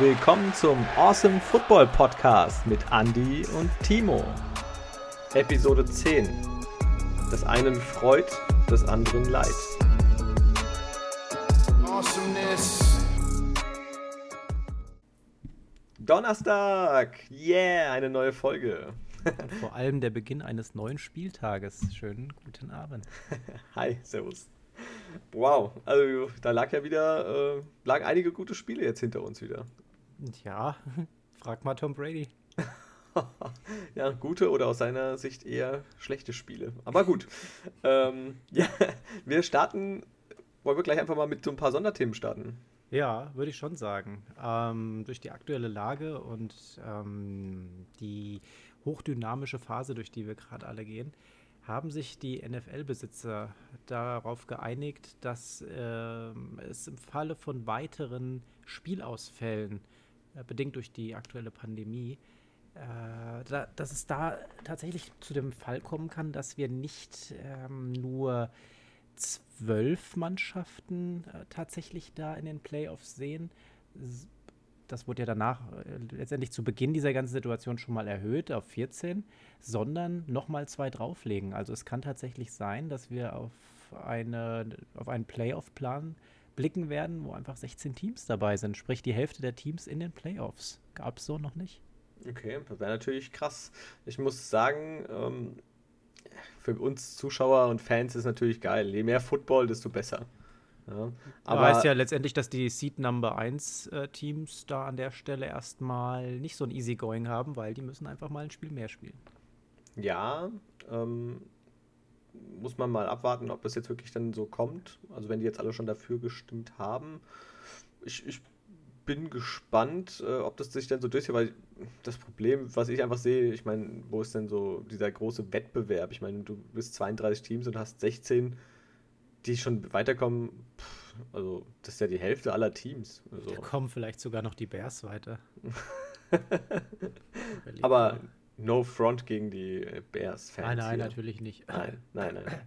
willkommen zum Awesome Football Podcast mit Andy und Timo. Episode 10. Das einen freut, das anderen leid. Awesomeness. Donnerstag! Yeah, eine neue Folge. Und vor allem der Beginn eines neuen Spieltages. Schönen guten Abend. Hi, Servus. Wow, also da lag ja wieder, äh, lagen einige gute Spiele jetzt hinter uns wieder. Ja, frag mal Tom Brady. ja, gute oder aus seiner Sicht eher schlechte Spiele. Aber gut. ähm, ja, wir starten, wollen wir gleich einfach mal mit so ein paar Sonderthemen starten. Ja, würde ich schon sagen. Ähm, durch die aktuelle Lage und ähm, die hochdynamische Phase, durch die wir gerade alle gehen, haben sich die NFL-Besitzer darauf geeinigt, dass äh, es im Falle von weiteren Spielausfällen, bedingt durch die aktuelle Pandemie, äh, da, dass es da tatsächlich zu dem Fall kommen kann, dass wir nicht ähm, nur zwölf Mannschaften äh, tatsächlich da in den Playoffs sehen, das wurde ja danach äh, letztendlich zu Beginn dieser ganzen Situation schon mal erhöht auf 14, sondern nochmal zwei drauflegen. Also es kann tatsächlich sein, dass wir auf, eine, auf einen Playoff-Plan blicken werden, wo einfach 16 Teams dabei sind, sprich die Hälfte der Teams in den Playoffs. Gab es so noch nicht. Okay, das wäre natürlich krass. Ich muss sagen, ähm, für uns Zuschauer und Fans ist natürlich geil. Je mehr Football, desto besser. Ja. Aber heißt ja letztendlich, dass die Seed Number 1 äh, Teams da an der Stelle erstmal nicht so ein Easygoing haben, weil die müssen einfach mal ein Spiel mehr spielen. Ja, ähm, muss man mal abwarten, ob das jetzt wirklich dann so kommt. Also wenn die jetzt alle schon dafür gestimmt haben. Ich, ich bin gespannt, äh, ob das sich dann so durchzieht, weil das Problem, was ich einfach sehe, ich meine, wo ist denn so dieser große Wettbewerb? Ich meine, du bist 32 Teams und hast 16 die schon weiterkommen, pff, also das ist ja die Hälfte aller Teams. Also. Da kommen vielleicht sogar noch die Bears weiter. Aber no front gegen die Bears-Fans. Nein, nein, hier. natürlich nicht. Nein, nein, nein.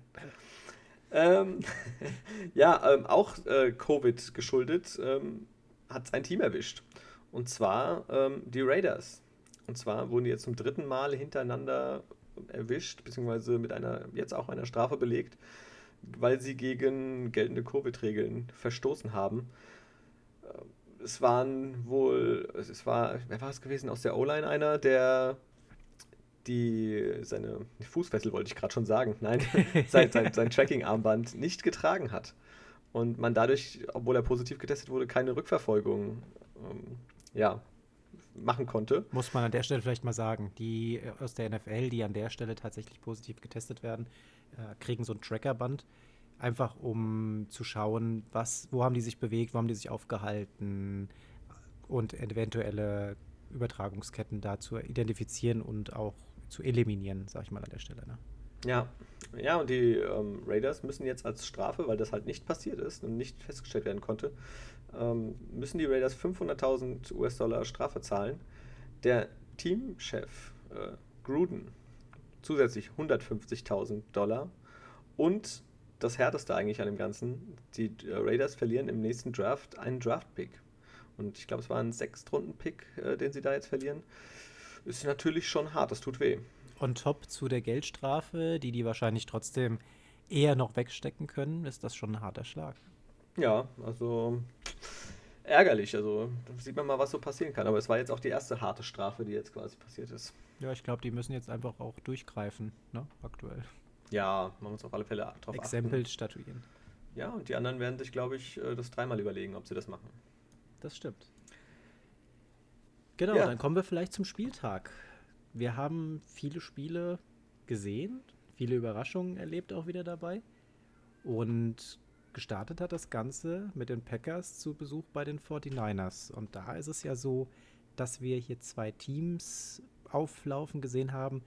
ähm, ja, ähm, auch äh, Covid geschuldet, ähm, hat es ein Team erwischt. Und zwar ähm, die Raiders. Und zwar wurden die jetzt zum dritten Mal hintereinander erwischt, beziehungsweise mit einer, jetzt auch einer Strafe belegt weil sie gegen geltende Covid-Regeln verstoßen haben. Äh, es waren wohl, es war, wer war es gewesen, aus der O-Line einer, der die, seine Fußfessel wollte ich gerade schon sagen, nein, sein, sein, sein Tracking-Armband nicht getragen hat. Und man dadurch, obwohl er positiv getestet wurde, keine Rückverfolgung ähm, ja, machen konnte. Muss man an der Stelle vielleicht mal sagen, die aus der NFL, die an der Stelle tatsächlich positiv getestet werden, äh, kriegen so ein Trackerband, einfach um zu schauen, was, wo haben die sich bewegt, wo haben die sich aufgehalten und eventuelle Übertragungsketten da zu identifizieren und auch zu eliminieren, sag ich mal an der Stelle. Ne? Ja, ja, und die ähm, Raiders müssen jetzt als Strafe, weil das halt nicht passiert ist und nicht festgestellt werden konnte, ähm, müssen die Raiders 500.000 US-Dollar Strafe zahlen. Der Teamchef äh, Gruden zusätzlich 150.000 Dollar. Und das Härteste eigentlich an dem Ganzen, die äh, Raiders verlieren im nächsten Draft einen Draft-Pick. Und ich glaube, es war ein Sechstrunden-Pick, äh, den sie da jetzt verlieren. Ist natürlich schon hart, das tut weh. On top zu der Geldstrafe, die die wahrscheinlich trotzdem eher noch wegstecken können, ist das schon ein harter Schlag. Ja, also ärgerlich. Also da sieht man mal, was so passieren kann. Aber es war jetzt auch die erste harte Strafe, die jetzt quasi passiert ist. Ja, ich glaube, die müssen jetzt einfach auch durchgreifen, ne, aktuell. Ja, man muss auf alle Fälle drauf Exempel achten. statuieren. Ja, und die anderen werden sich, glaube ich, äh, das dreimal überlegen, ob sie das machen. Das stimmt. Genau, ja. dann kommen wir vielleicht zum Spieltag. Wir haben viele Spiele gesehen, viele Überraschungen erlebt auch wieder dabei. Und gestartet hat das Ganze mit den Packers zu Besuch bei den 49ers. Und da ist es ja so, dass wir hier zwei Teams auflaufen gesehen haben,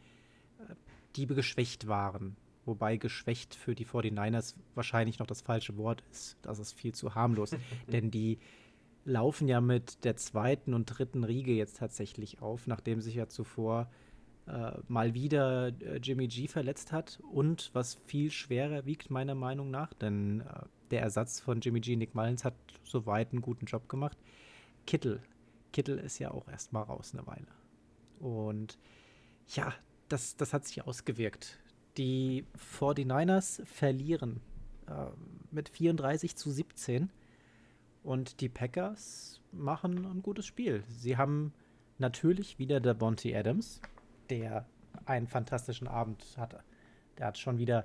äh, die geschwächt waren. Wobei geschwächt für die 49ers wahrscheinlich noch das falsche Wort ist. Das ist viel zu harmlos. Denn die laufen ja mit der zweiten und dritten Riege jetzt tatsächlich auf, nachdem sich ja zuvor äh, mal wieder äh, Jimmy G verletzt hat und was viel schwerer wiegt, meiner Meinung nach, denn äh, der Ersatz von Jimmy G, Nick Mullins, hat soweit einen guten Job gemacht. Kittel Kittel ist ja auch erstmal raus eine Weile. Und ja, das, das hat sich ausgewirkt. Die 49ers verlieren äh, mit 34 zu 17 und die Packers machen ein gutes Spiel. Sie haben natürlich wieder der Bonte Adams, der einen fantastischen Abend hatte. Der hat schon wieder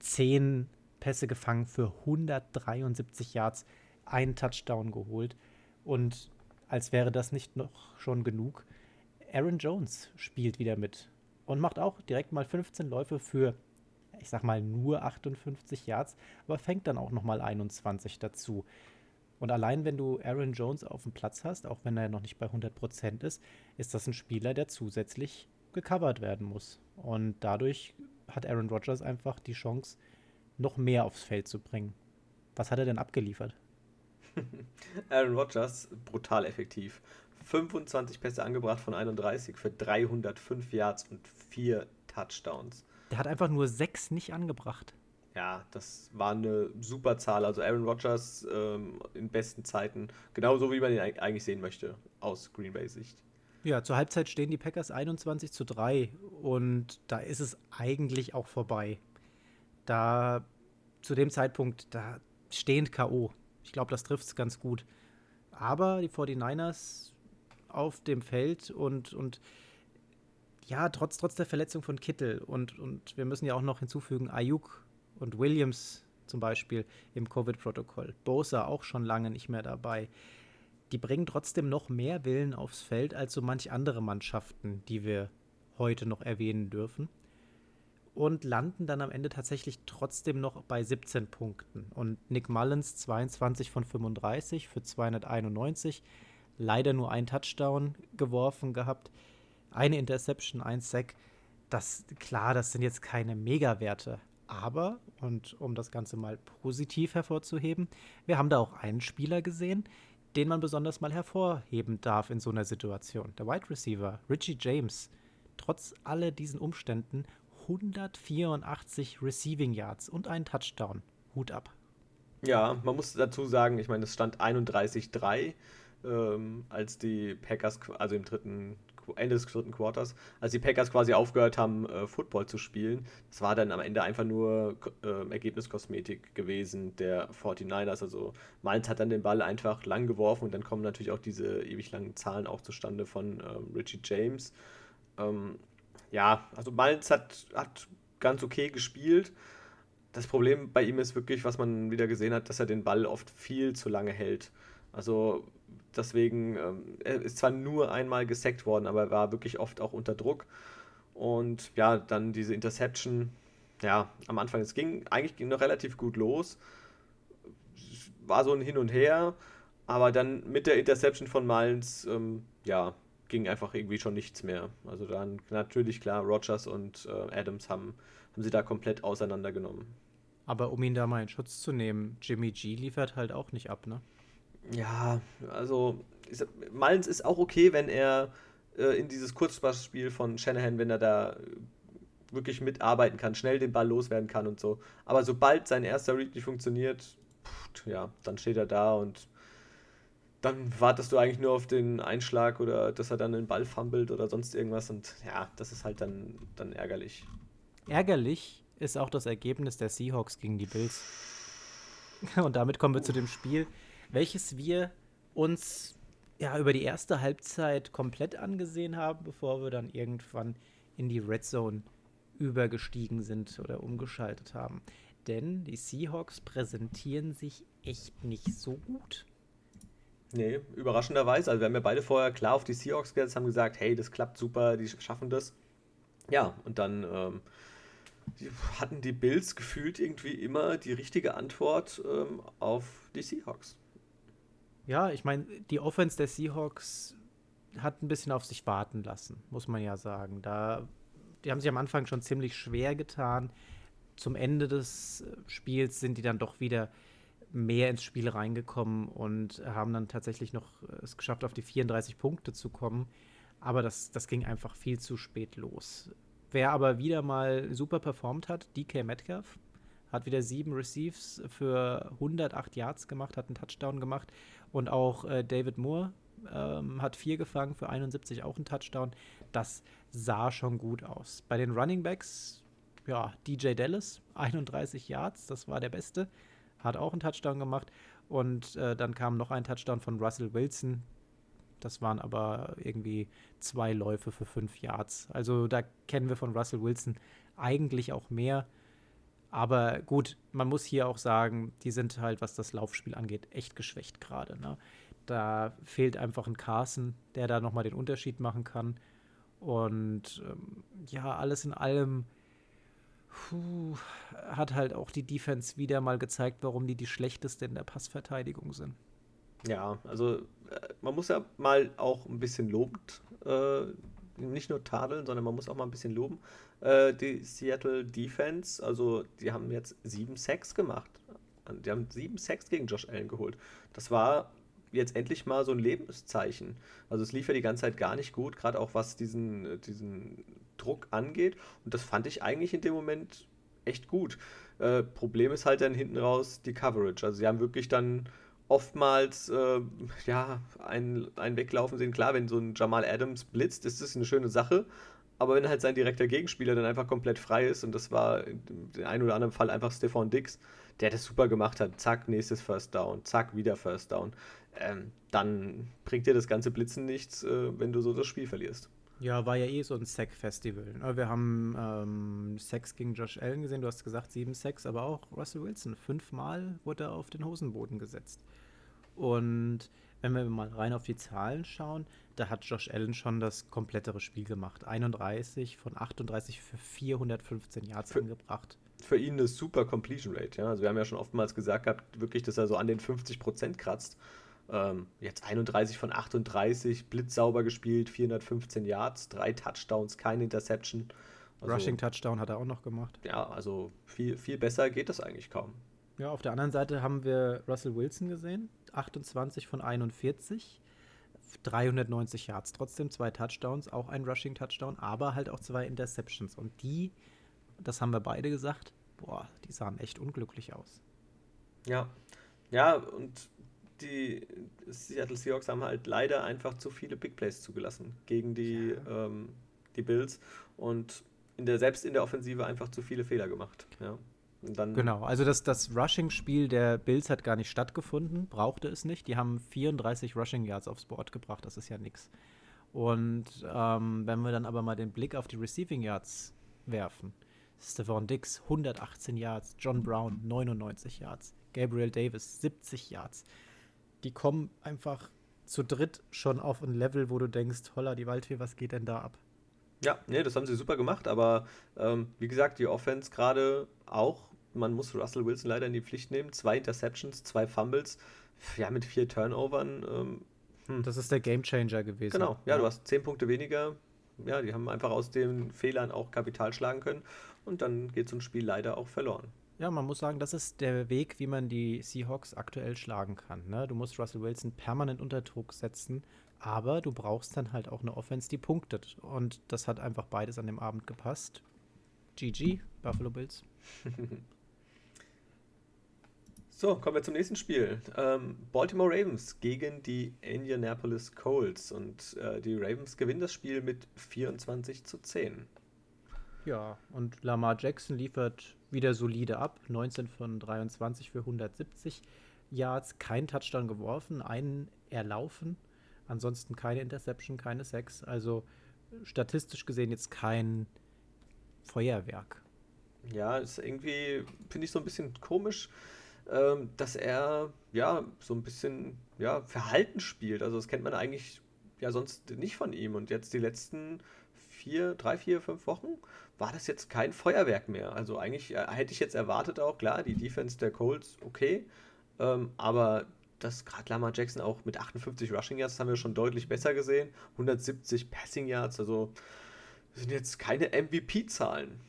10 Pässe gefangen für 173 Yards, einen Touchdown geholt. Und als wäre das nicht noch schon genug, Aaron Jones spielt wieder mit und macht auch direkt mal 15 Läufe für, ich sag mal, nur 58 Yards, aber fängt dann auch nochmal 21 dazu. Und allein wenn du Aaron Jones auf dem Platz hast, auch wenn er noch nicht bei 100% ist, ist das ein Spieler, der zusätzlich gecovert werden muss. Und dadurch hat Aaron Rodgers einfach die Chance, noch mehr aufs Feld zu bringen. Was hat er denn abgeliefert? Aaron Rodgers, brutal effektiv. 25 Pässe angebracht von 31 für 305 Yards und 4 Touchdowns. Der hat einfach nur 6 nicht angebracht. Ja, das war eine super Zahl. Also Aaron Rodgers ähm, in besten Zeiten, genauso wie man ihn eigentlich sehen möchte, aus Green Bay Sicht. Ja, zur Halbzeit stehen die Packers 21 zu 3 und da ist es eigentlich auch vorbei. Da zu dem Zeitpunkt, da stehend K.O. Ich glaube, das trifft es ganz gut. Aber die 49ers auf dem Feld und, und ja, trotz, trotz der Verletzung von Kittel und, und wir müssen ja auch noch hinzufügen, Ayuk und Williams zum Beispiel im Covid-Protokoll. Bosa auch schon lange nicht mehr dabei. Die bringen trotzdem noch mehr Willen aufs Feld als so manch andere Mannschaften, die wir heute noch erwähnen dürfen. Und landen dann am Ende tatsächlich trotzdem noch bei 17 Punkten. Und Nick Mullins 22 von 35 für 291 leider nur ein Touchdown geworfen gehabt, eine Interception, ein Sack. Das, klar, das sind jetzt keine Megawerte, aber, und um das Ganze mal positiv hervorzuheben, wir haben da auch einen Spieler gesehen, den man besonders mal hervorheben darf in so einer Situation. Der Wide Receiver, Richie James, trotz all diesen Umständen 184 Receiving Yards und ein Touchdown. Hut ab. Ja, man muss dazu sagen, ich meine, es stand 31-3 ähm, als die Packers, also im dritten, Ende des dritten Quarters, als die Packers quasi aufgehört haben, äh, Football zu spielen. Das war dann am Ende einfach nur äh, Ergebniskosmetik gewesen der 49ers. Also Mainz hat dann den Ball einfach lang geworfen und dann kommen natürlich auch diese ewig langen Zahlen auch zustande von ähm, Richie James. Ähm, ja, also Mainz hat, hat ganz okay gespielt. Das Problem bei ihm ist wirklich, was man wieder gesehen hat, dass er den Ball oft viel zu lange hält. Also deswegen, ähm, er ist zwar nur einmal gesackt worden, aber er war wirklich oft auch unter Druck. Und ja, dann diese Interception, ja, am Anfang, es ging eigentlich ging noch relativ gut los. War so ein Hin und Her, aber dann mit der Interception von Malins, ähm, ja, ging einfach irgendwie schon nichts mehr. Also dann natürlich klar, Rogers und äh, Adams haben, haben sie da komplett auseinandergenommen. Aber um ihn da mal in Schutz zu nehmen, Jimmy G liefert halt auch nicht ab, ne? Ja, also Malins ist auch okay, wenn er äh, in dieses Kurzpassspiel von Shanahan, wenn er da wirklich mitarbeiten kann, schnell den Ball loswerden kann und so. Aber sobald sein erster Read nicht funktioniert, pff, ja, dann steht er da und dann wartest du eigentlich nur auf den Einschlag oder dass er dann den Ball fummelt oder sonst irgendwas und ja, das ist halt dann, dann ärgerlich. Ärgerlich ist auch das Ergebnis der Seahawks gegen die Bills. Und damit kommen wir zu dem Spiel, welches wir uns ja über die erste Halbzeit komplett angesehen haben, bevor wir dann irgendwann in die Red Zone übergestiegen sind oder umgeschaltet haben. Denn die Seahawks präsentieren sich echt nicht so gut. Nee, überraschenderweise. Also wir haben ja beide vorher klar auf die Seahawks gesetzt, haben gesagt, hey, das klappt super, die schaffen das. Ja, und dann ähm, die hatten die Bills gefühlt irgendwie immer die richtige Antwort ähm, auf die Seahawks. Ja, ich meine, die Offense der Seahawks hat ein bisschen auf sich warten lassen, muss man ja sagen. Da, die haben sich am Anfang schon ziemlich schwer getan. Zum Ende des äh, Spiels sind die dann doch wieder mehr ins Spiel reingekommen und haben dann tatsächlich noch äh, es geschafft, auf die 34 Punkte zu kommen. Aber das, das ging einfach viel zu spät los. Wer aber wieder mal super performt hat, DK Metcalf, hat wieder sieben Receives für 108 Yards gemacht, hat einen Touchdown gemacht und auch äh, David Moore ähm, hat vier gefangen für 71, auch ein Touchdown. Das sah schon gut aus. Bei den Running Backs, ja, DJ Dallas, 31 Yards, das war der Beste, hat auch einen Touchdown gemacht. Und äh, dann kam noch ein Touchdown von Russell Wilson. Das waren aber irgendwie zwei Läufe für fünf Yards. Also da kennen wir von Russell Wilson eigentlich auch mehr. Aber gut, man muss hier auch sagen, die sind halt, was das Laufspiel angeht, echt geschwächt gerade. Ne? Da fehlt einfach ein Carson, der da nochmal den Unterschied machen kann. Und ähm, ja, alles in allem puh, hat halt auch die Defense wieder mal gezeigt, warum die die schlechteste in der Passverteidigung sind. Ja, also äh, man muss ja mal auch ein bisschen lobend, äh, nicht nur tadeln, sondern man muss auch mal ein bisschen loben. Äh, die Seattle Defense, also die haben jetzt sieben Sacks gemacht. Die haben sieben Sacks gegen Josh Allen geholt. Das war jetzt endlich mal so ein Lebenszeichen. Also es lief ja die ganze Zeit gar nicht gut, gerade auch was diesen, diesen Druck angeht. Und das fand ich eigentlich in dem Moment echt gut. Äh, Problem ist halt dann hinten raus die Coverage. Also sie haben wirklich dann oftmals äh, ja, ein, ein Weglaufen sehen. Klar, wenn so ein Jamal Adams blitzt, ist das eine schöne Sache. Aber wenn halt sein direkter Gegenspieler dann einfach komplett frei ist, und das war in dem einen oder anderen Fall einfach Stefan Dix, der das super gemacht hat, zack, nächstes First Down, zack, wieder First Down, ähm, dann bringt dir das ganze Blitzen nichts, äh, wenn du so das Spiel verlierst. Ja, war ja eh so ein Sack-Festival. Wir haben ähm, Sex gegen Josh Allen gesehen, du hast gesagt sieben Sex, aber auch Russell Wilson. Fünfmal wurde er auf den Hosenboden gesetzt. Und wenn wir mal rein auf die Zahlen schauen, da hat Josh Allen schon das komplettere Spiel gemacht. 31 von 38 für 415 Yards für, angebracht. Für ihn eine super Completion Rate, ja. Also wir haben ja schon oftmals gesagt gehabt, wirklich, dass er so an den 50 Prozent kratzt. Ähm, jetzt 31 von 38, blitzsauber gespielt, 415 Yards, drei Touchdowns, keine Interception. Also, Rushing Touchdown hat er auch noch gemacht. Ja, also viel, viel besser geht das eigentlich kaum. Ja, auf der anderen Seite haben wir Russell Wilson gesehen, 28 von 41, 390 Yards, trotzdem zwei Touchdowns, auch ein Rushing Touchdown, aber halt auch zwei Interceptions. Und die, das haben wir beide gesagt, boah, die sahen echt unglücklich aus. Ja, ja, und die Seattle Seahawks haben halt leider einfach zu viele Big Plays zugelassen gegen die, ja. ähm, die Bills und in der, selbst in der Offensive einfach zu viele Fehler gemacht. Ja. Genau, also das, das Rushing-Spiel der Bills hat gar nicht stattgefunden, brauchte es nicht. Die haben 34 Rushing Yards aufs Board gebracht, das ist ja nichts. Und ähm, wenn wir dann aber mal den Blick auf die Receiving Yards werfen, Stephon Dix 118 Yards, John Brown 99 Yards, Gabriel Davis 70 Yards. Die kommen einfach zu dritt schon auf ein Level, wo du denkst, holla die Waldfee, was geht denn da ab? Ja, nee, das haben sie super gemacht, aber ähm, wie gesagt, die Offense gerade auch, man muss Russell Wilson leider in die Pflicht nehmen. Zwei Interceptions, zwei Fumbles, ja, mit vier Turnovern. Ähm, hm. Das ist der Gamechanger gewesen. Genau, ja, ja, du hast zehn Punkte weniger. Ja, die haben einfach aus den Fehlern auch Kapital schlagen können und dann geht so ein Spiel leider auch verloren. Ja, man muss sagen, das ist der Weg, wie man die Seahawks aktuell schlagen kann. Ne? Du musst Russell Wilson permanent unter Druck setzen, aber du brauchst dann halt auch eine Offense, die punktet. Und das hat einfach beides an dem Abend gepasst. GG, Buffalo Bills. so, kommen wir zum nächsten Spiel. Ähm, Baltimore Ravens gegen die Indianapolis Colts. Und äh, die Ravens gewinnen das Spiel mit 24 zu 10. Ja, und Lamar Jackson liefert wieder solide ab. 19 von 23 für 170 Yards, kein Touchdown geworfen, einen erlaufen. Ansonsten keine Interception, keine Sex. Also statistisch gesehen jetzt kein Feuerwerk. Ja, ist irgendwie, finde ich so ein bisschen komisch, ähm, dass er ja so ein bisschen ja, Verhalten spielt. Also das kennt man eigentlich ja sonst nicht von ihm. Und jetzt die letzten vier, drei, vier, fünf Wochen war das jetzt kein Feuerwerk mehr. Also eigentlich äh, hätte ich jetzt erwartet auch, klar, die Defense der Colts, okay. Ähm, aber dass gerade Lamar Jackson auch mit 58 Rushing Yards, haben wir schon deutlich besser gesehen. 170 Passing Yards, also sind jetzt keine MVP-Zahlen.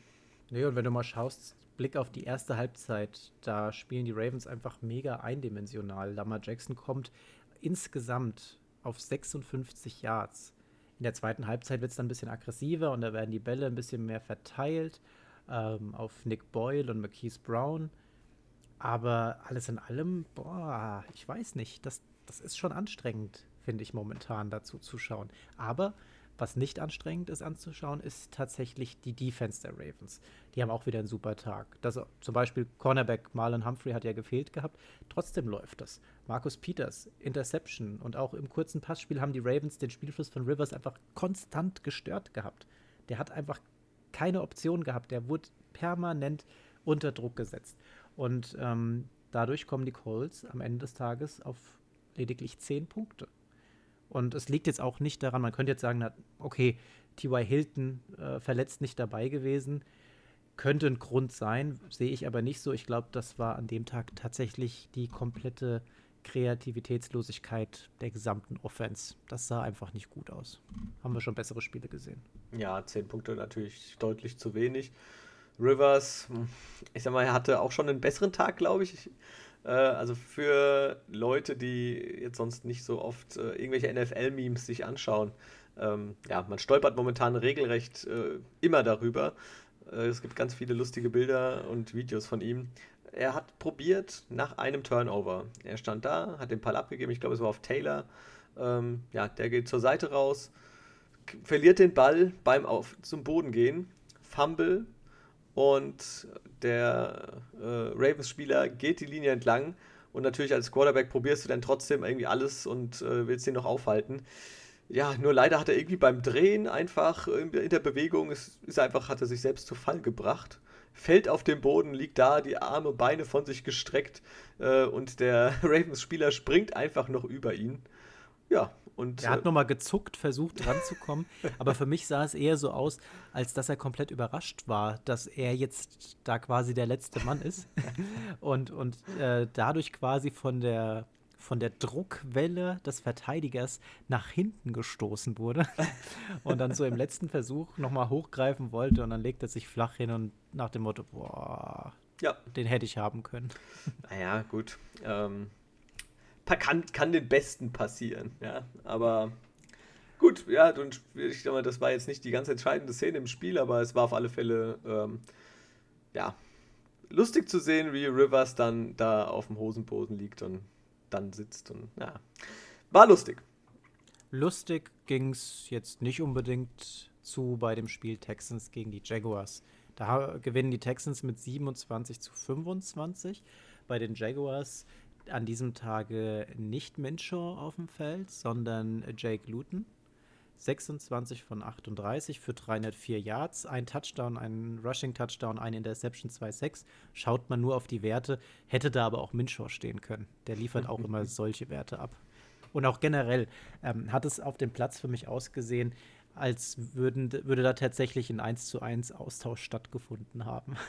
Nee, und wenn du mal schaust, Blick auf die erste Halbzeit, da spielen die Ravens einfach mega eindimensional. Lamar Jackson kommt insgesamt auf 56 Yards. In der zweiten Halbzeit wird es dann ein bisschen aggressiver und da werden die Bälle ein bisschen mehr verteilt ähm, auf Nick Boyle und Marquise Brown. Aber alles in allem, boah, ich weiß nicht, das, das ist schon anstrengend finde ich momentan dazu zu schauen. Aber was nicht anstrengend ist anzuschauen, ist tatsächlich die Defense der Ravens. Die haben auch wieder einen super Tag. Das, zum Beispiel Cornerback Marlon Humphrey hat ja gefehlt gehabt. Trotzdem läuft das. Markus Peters, Interception und auch im kurzen Passspiel haben die Ravens den Spielfluss von Rivers einfach konstant gestört gehabt. Der hat einfach keine Option gehabt. Der wurde permanent unter Druck gesetzt. Und ähm, dadurch kommen die Colts am Ende des Tages auf lediglich zehn Punkte. Und es liegt jetzt auch nicht daran, man könnte jetzt sagen, okay, T.Y. Hilton äh, verletzt nicht dabei gewesen. Könnte ein Grund sein, sehe ich aber nicht so. Ich glaube, das war an dem Tag tatsächlich die komplette Kreativitätslosigkeit der gesamten Offense. Das sah einfach nicht gut aus. Haben wir schon bessere Spiele gesehen. Ja, zehn Punkte natürlich deutlich zu wenig. Rivers, ich sag mal, er hatte auch schon einen besseren Tag, glaube ich. Äh, also für Leute, die jetzt sonst nicht so oft äh, irgendwelche NFL-Memes sich anschauen, ähm, ja, man stolpert momentan regelrecht äh, immer darüber. Äh, es gibt ganz viele lustige Bilder und Videos von ihm. Er hat probiert nach einem Turnover. Er stand da, hat den Ball abgegeben, ich glaube, es war auf Taylor. Ähm, ja, der geht zur Seite raus, verliert den Ball beim auf zum Boden gehen, Fumble, und der äh, Ravens-Spieler geht die Linie entlang und natürlich als Quarterback probierst du dann trotzdem irgendwie alles und äh, willst den noch aufhalten. Ja, nur leider hat er irgendwie beim Drehen einfach in der Bewegung ist, ist einfach hat er sich selbst zu Fall gebracht, fällt auf den Boden, liegt da, die Arme, Beine von sich gestreckt äh, und der Ravens-Spieler springt einfach noch über ihn. Ja, und, er hat äh, nochmal gezuckt, versucht ranzukommen, aber für mich sah es eher so aus, als dass er komplett überrascht war, dass er jetzt da quasi der letzte Mann ist und, und äh, dadurch quasi von der, von der Druckwelle des Verteidigers nach hinten gestoßen wurde und dann so im letzten Versuch nochmal hochgreifen wollte und dann legt er sich flach hin und nach dem Motto, boah, ja. den hätte ich haben können. Naja, gut. Ähm, kann, kann den Besten passieren, ja. Aber gut, ja, ich glaube, das war jetzt nicht die ganz entscheidende Szene im Spiel, aber es war auf alle Fälle, ähm, ja, lustig zu sehen, wie Rivers dann da auf dem Hosenboden liegt und dann sitzt und ja, war lustig. Lustig ging es jetzt nicht unbedingt zu bei dem Spiel Texans gegen die Jaguars. Da gewinnen die Texans mit 27 zu 25. Bei den Jaguars an diesem Tage nicht Minshaw auf dem Feld, sondern Jake Luton. 26 von 38 für 304 Yards, ein Touchdown, ein Rushing Touchdown, ein Interception, 2-6. Schaut man nur auf die Werte, hätte da aber auch Minshaw stehen können. Der liefert auch immer solche Werte ab. Und auch generell ähm, hat es auf dem Platz für mich ausgesehen, als würden, würde da tatsächlich ein 1 zu 1 Austausch stattgefunden haben.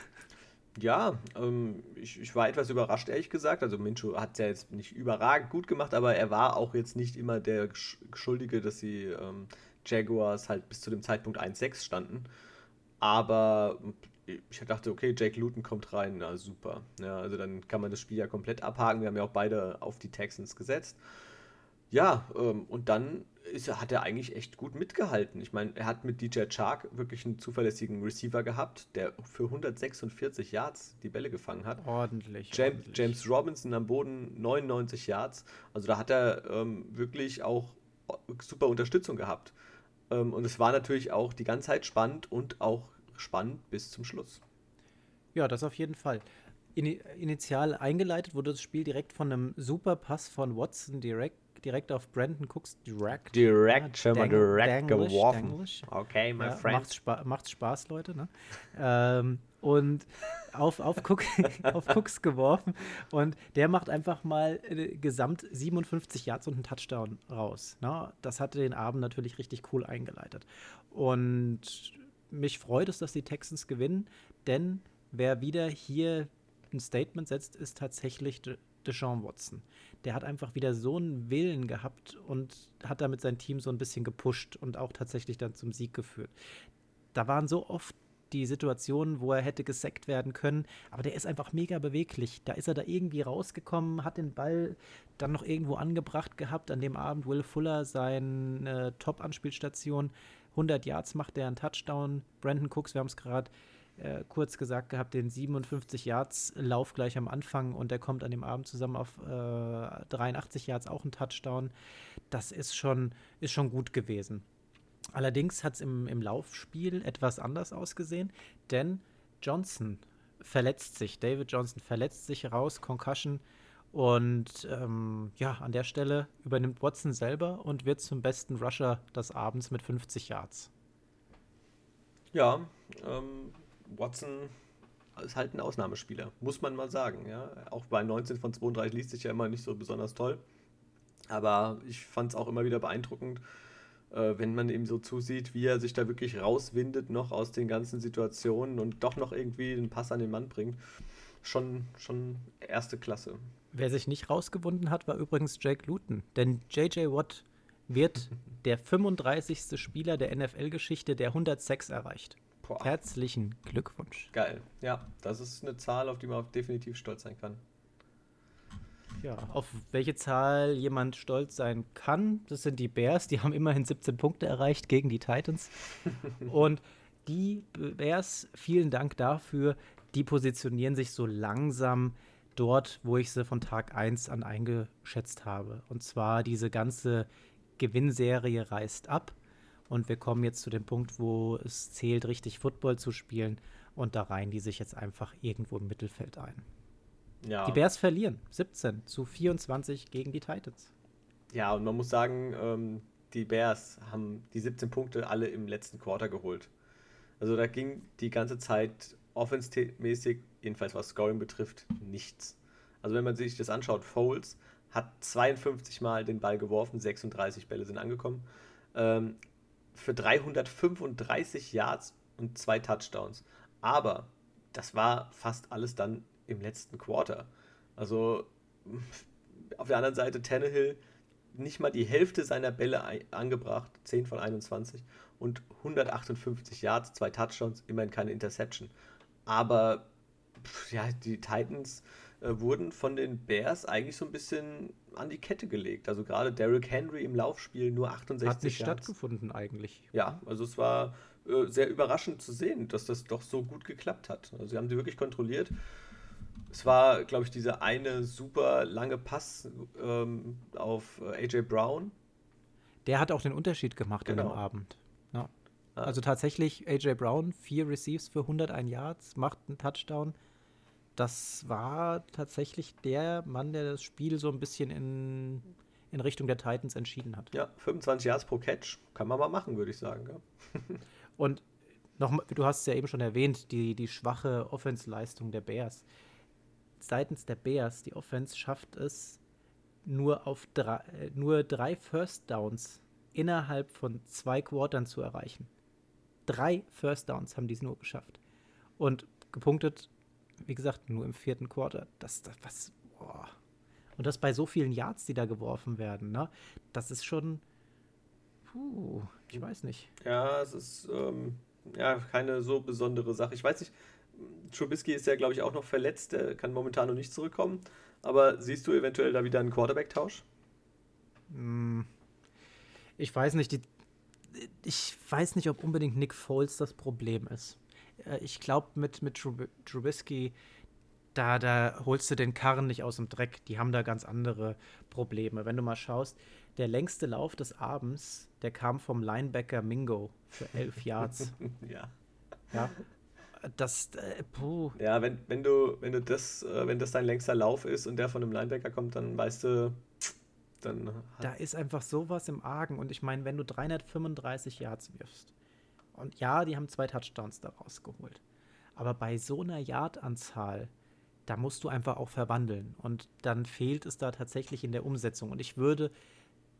Ja, ähm, ich, ich, war etwas überrascht, ehrlich gesagt. Also Mincho hat es ja jetzt nicht überragend gut gemacht, aber er war auch jetzt nicht immer der Schuldige, dass die ähm, Jaguars halt bis zu dem Zeitpunkt 1-6 standen. Aber ich dachte, okay, Jake Luton kommt rein, na super. Ja, also dann kann man das Spiel ja komplett abhaken. Wir haben ja auch beide auf die Texans gesetzt. Ja, ähm, und dann ist, hat er eigentlich echt gut mitgehalten. Ich meine, er hat mit DJ Chark wirklich einen zuverlässigen Receiver gehabt, der für 146 Yards die Bälle gefangen hat. Ordentlich. James, ordentlich. James Robinson am Boden 99 Yards. Also da hat er ähm, wirklich auch super Unterstützung gehabt. Ähm, und es war natürlich auch die ganze Zeit spannend und auch spannend bis zum Schluss. Ja, das auf jeden Fall. initial eingeleitet wurde das Spiel direkt von einem super Pass von Watson direkt direkt auf Brandon Cooks direct. Direkt, schon mal direkt geworfen. Danglish. Okay, my ja, friend. Macht, Spa macht Spaß, Leute. Ne? ähm, und auf, auf, Cook, auf Cooks geworfen. Und der macht einfach mal äh, gesamt 57 Yards und einen Touchdown raus. Ne? Das hatte den Abend natürlich richtig cool eingeleitet. Und mich freut es, dass die Texans gewinnen, denn wer wieder hier ein Statement setzt, ist tatsächlich Deshaun Watson der hat einfach wieder so einen Willen gehabt und hat damit sein Team so ein bisschen gepusht und auch tatsächlich dann zum Sieg geführt. Da waren so oft die Situationen, wo er hätte gesackt werden können, aber der ist einfach mega beweglich. Da ist er da irgendwie rausgekommen, hat den Ball dann noch irgendwo angebracht gehabt. An dem Abend Will Fuller seine Top-Anspielstation. 100 Yards macht er einen Touchdown. Brandon Cooks, wir haben es gerade äh, kurz gesagt gehabt, den 57 Yards Lauf gleich am Anfang und der kommt an dem Abend zusammen auf äh, 83 Yards auch ein Touchdown. Das ist schon, ist schon gut gewesen. Allerdings hat es im, im Laufspiel etwas anders ausgesehen, denn Johnson verletzt sich, David Johnson verletzt sich raus, Concussion. Und ähm, ja, an der Stelle übernimmt Watson selber und wird zum besten Rusher des Abends mit 50 Yards. Ja, ähm, Watson ist halt ein Ausnahmespieler, muss man mal sagen. Ja? Auch bei 19 von 32 liest sich ja immer nicht so besonders toll. Aber ich fand es auch immer wieder beeindruckend, äh, wenn man ihm so zusieht, wie er sich da wirklich rauswindet, noch aus den ganzen Situationen und doch noch irgendwie den Pass an den Mann bringt. Schon, schon erste Klasse. Wer sich nicht rausgewunden hat, war übrigens Jake Luton. Denn JJ Watt wird der 35. Spieler der NFL-Geschichte, der 106 erreicht. Boah. Herzlichen Glückwunsch. Geil. Ja, das ist eine Zahl, auf die man definitiv stolz sein kann. Ja, auf welche Zahl jemand stolz sein kann, das sind die Bears. Die haben immerhin 17 Punkte erreicht gegen die Titans. Und die Bears, vielen Dank dafür, die positionieren sich so langsam dort, wo ich sie von Tag 1 an eingeschätzt habe. Und zwar diese ganze Gewinnserie reißt ab. Und wir kommen jetzt zu dem Punkt, wo es zählt, richtig Football zu spielen. Und da reihen die sich jetzt einfach irgendwo im Mittelfeld ein. Ja. Die Bears verlieren 17 zu 24 gegen die Titans. Ja, und man muss sagen, ähm, die Bears haben die 17 Punkte alle im letzten Quarter geholt. Also da ging die ganze Zeit offensmäßig, jedenfalls was Scoring betrifft, nichts. Also wenn man sich das anschaut, Foles hat 52 Mal den Ball geworfen, 36 Bälle sind angekommen. Ähm, für 335 Yards und zwei Touchdowns. Aber das war fast alles dann im letzten Quarter. Also auf der anderen Seite Tannehill nicht mal die Hälfte seiner Bälle angebracht, 10 von 21 und 158 Yards, zwei Touchdowns, immerhin keine Interception. Aber ja, die Titans wurden von den Bears eigentlich so ein bisschen an die Kette gelegt. Also gerade Derrick Henry im Laufspiel nur 68 Hat nicht Yards. stattgefunden eigentlich. Ja, also es war äh, sehr überraschend zu sehen, dass das doch so gut geklappt hat. Also sie haben sie wirklich kontrolliert. Es war, glaube ich, dieser eine super lange Pass ähm, auf äh, AJ Brown. Der hat auch den Unterschied gemacht genau. an dem Abend. Ja. Also tatsächlich AJ Brown, vier Receives für 101 Yards, macht einen Touchdown das war tatsächlich der Mann, der das Spiel so ein bisschen in, in Richtung der Titans entschieden hat. Ja, 25 Yards pro Catch kann man mal machen, würde ich sagen. Ja. Und noch, du hast es ja eben schon erwähnt, die, die schwache Offense-Leistung der Bears. Seitens der Bears, die Offense schafft es, nur auf drei, nur drei First Downs innerhalb von zwei Quartern zu erreichen. Drei First Downs haben die es nur geschafft. Und gepunktet wie gesagt, nur im vierten Quarter. Das, das was, boah. Und das bei so vielen Yards, die da geworfen werden, ne? Das ist schon, puh, ich weiß nicht. Ja, es ist, ähm, ja, keine so besondere Sache. Ich weiß nicht, Trubisky ist ja, glaube ich, auch noch verletzt, der kann momentan noch nicht zurückkommen. Aber siehst du eventuell da wieder einen Quarterback-Tausch? Hm, ich weiß nicht, die, ich weiß nicht, ob unbedingt Nick Foles das Problem ist. Äh, ich glaube, mit, mit Trubisky, da, da holst du den Karren nicht aus dem Dreck. Die haben da ganz andere Probleme. Wenn du mal schaust, der längste Lauf des Abends, der kam vom Linebacker Mingo für elf Yards. ja. Ja. Das, äh, puh. Ja, wenn, wenn du, wenn du das, äh, wenn das dein längster Lauf ist und der von einem Linebacker kommt, dann weißt du, dann. Da ist einfach sowas im Argen. Und ich meine, wenn du 335 Yards wirfst, und ja, die haben zwei Touchdowns daraus geholt. Aber bei so einer Yardanzahl, da musst du einfach auch verwandeln. Und dann fehlt es da tatsächlich in der Umsetzung. Und ich würde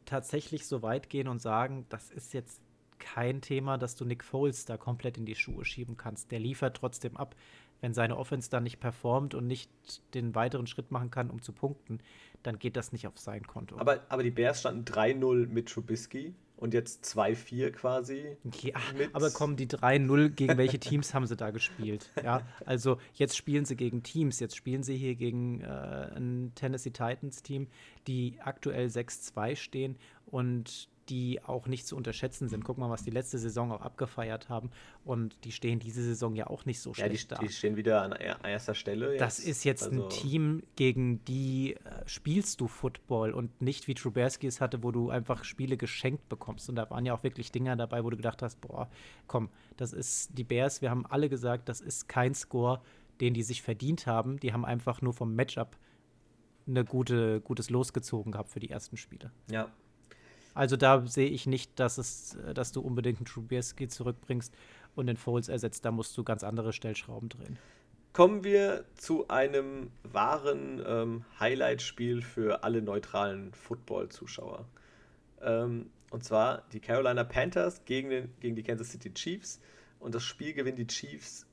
tatsächlich so weit gehen und sagen, das ist jetzt kein Thema, dass du Nick Foles da komplett in die Schuhe schieben kannst. Der liefert trotzdem ab. Wenn seine Offense dann nicht performt und nicht den weiteren Schritt machen kann, um zu punkten, dann geht das nicht auf sein Konto. Aber, aber die Bears standen 3-0 mit Trubisky und jetzt 2-4 quasi. Ja, aber kommen die 3-0, gegen welche Teams haben sie da gespielt? Ja, also jetzt spielen sie gegen Teams, jetzt spielen sie hier gegen äh, ein Tennessee Titans Team, die aktuell 6-2 stehen und die auch nicht zu unterschätzen sind. Guck mal, was die letzte Saison auch abgefeiert haben. Und die stehen diese Saison ja auch nicht so ja, schlecht die, da. die stehen wieder an erster Stelle. Das ist jetzt also ein Team, gegen die äh, spielst du Football und nicht wie Trubisky es hatte, wo du einfach Spiele geschenkt bekommst. Und da waren ja auch wirklich Dinger dabei, wo du gedacht hast, boah, komm, das ist die Bears. Wir haben alle gesagt, das ist kein Score, den die sich verdient haben. Die haben einfach nur vom Matchup eine gute, gutes Los gezogen gehabt für die ersten Spiele. Ja, also da sehe ich nicht, dass, es, dass du unbedingt einen Trubisky zurückbringst und den Foles ersetzt. Da musst du ganz andere Stellschrauben drehen. Kommen wir zu einem wahren ähm, Highlight-Spiel für alle neutralen Football-Zuschauer. Ähm, und zwar die Carolina Panthers gegen, den, gegen die Kansas City Chiefs. Und das Spiel gewinnen die Chiefs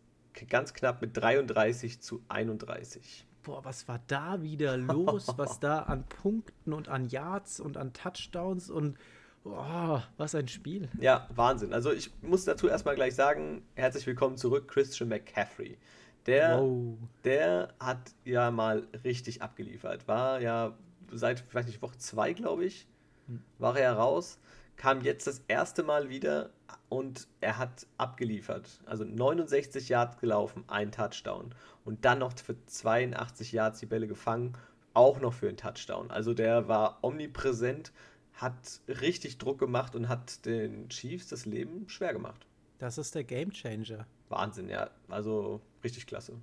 ganz knapp mit 33 zu 31 boah, was war da wieder los? was da an Punkten und an Yards und an Touchdowns und boah, was ein Spiel. Ja, Wahnsinn. Also ich muss dazu erstmal gleich sagen, herzlich willkommen zurück, Christian McCaffrey. Der, wow. der hat ja mal richtig abgeliefert. War ja seit, ich weiß nicht, Woche zwei, glaube ich, hm. war er raus kam jetzt das erste Mal wieder und er hat abgeliefert. Also 69 Yards gelaufen, ein Touchdown. Und dann noch für 82 Yards die Bälle gefangen, auch noch für einen Touchdown. Also der war omnipräsent, hat richtig Druck gemacht und hat den Chiefs das Leben schwer gemacht. Das ist der Game Changer. Wahnsinn, ja. Also richtig klasse.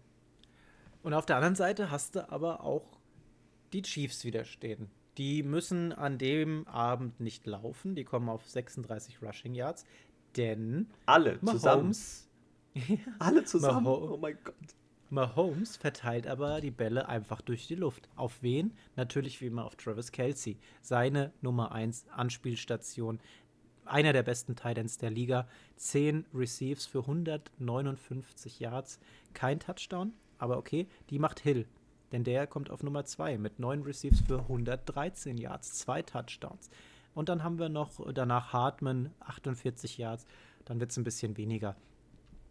Und auf der anderen Seite hast du aber auch die Chiefs wieder stehen. Die müssen an dem Abend nicht laufen. Die kommen auf 36 Rushing Yards, denn alle Mahomes, zusammen. alle zusammen. Mahomes, oh mein Gott. Mahomes verteilt aber die Bälle einfach durch die Luft. Auf wen? Natürlich wie immer auf Travis Kelsey. Seine Nummer 1 Anspielstation. Einer der besten Titans der Liga. 10 Receives für 159 Yards. Kein Touchdown, aber okay. Die macht Hill denn der kommt auf Nummer 2 mit 9 Receives für 113 Yards, zwei Touchdowns. Und dann haben wir noch danach Hartman, 48 Yards, dann wird es ein bisschen weniger.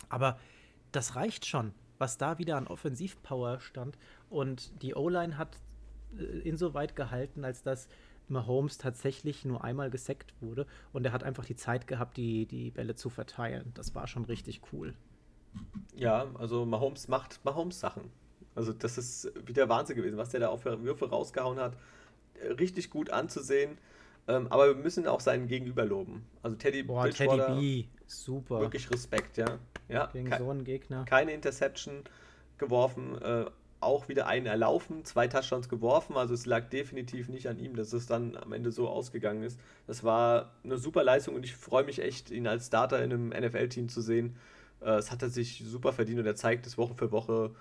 Aber das reicht schon, was da wieder an Offensivpower stand. Und die O-Line hat äh, insoweit gehalten, als dass Mahomes tatsächlich nur einmal gesackt wurde und er hat einfach die Zeit gehabt, die, die Bälle zu verteilen. Das war schon richtig cool. Ja, also Mahomes macht Mahomes Sachen. Also das ist wieder Wahnsinn gewesen, was der da auf Würfe rausgehauen hat. Richtig gut anzusehen. Ähm, aber wir müssen auch seinen Gegenüber loben. Also Teddy Boah, Teddy B, super. Wirklich Respekt, ja. ja Gegen so einen Gegner. Keine Interception geworfen, äh, auch wieder einen erlaufen, zwei Touchdowns geworfen. Also es lag definitiv nicht an ihm, dass es dann am Ende so ausgegangen ist. Das war eine super Leistung und ich freue mich echt, ihn als Starter in einem NFL-Team zu sehen. Äh, es hat er sich super verdient und er zeigt es Woche für Woche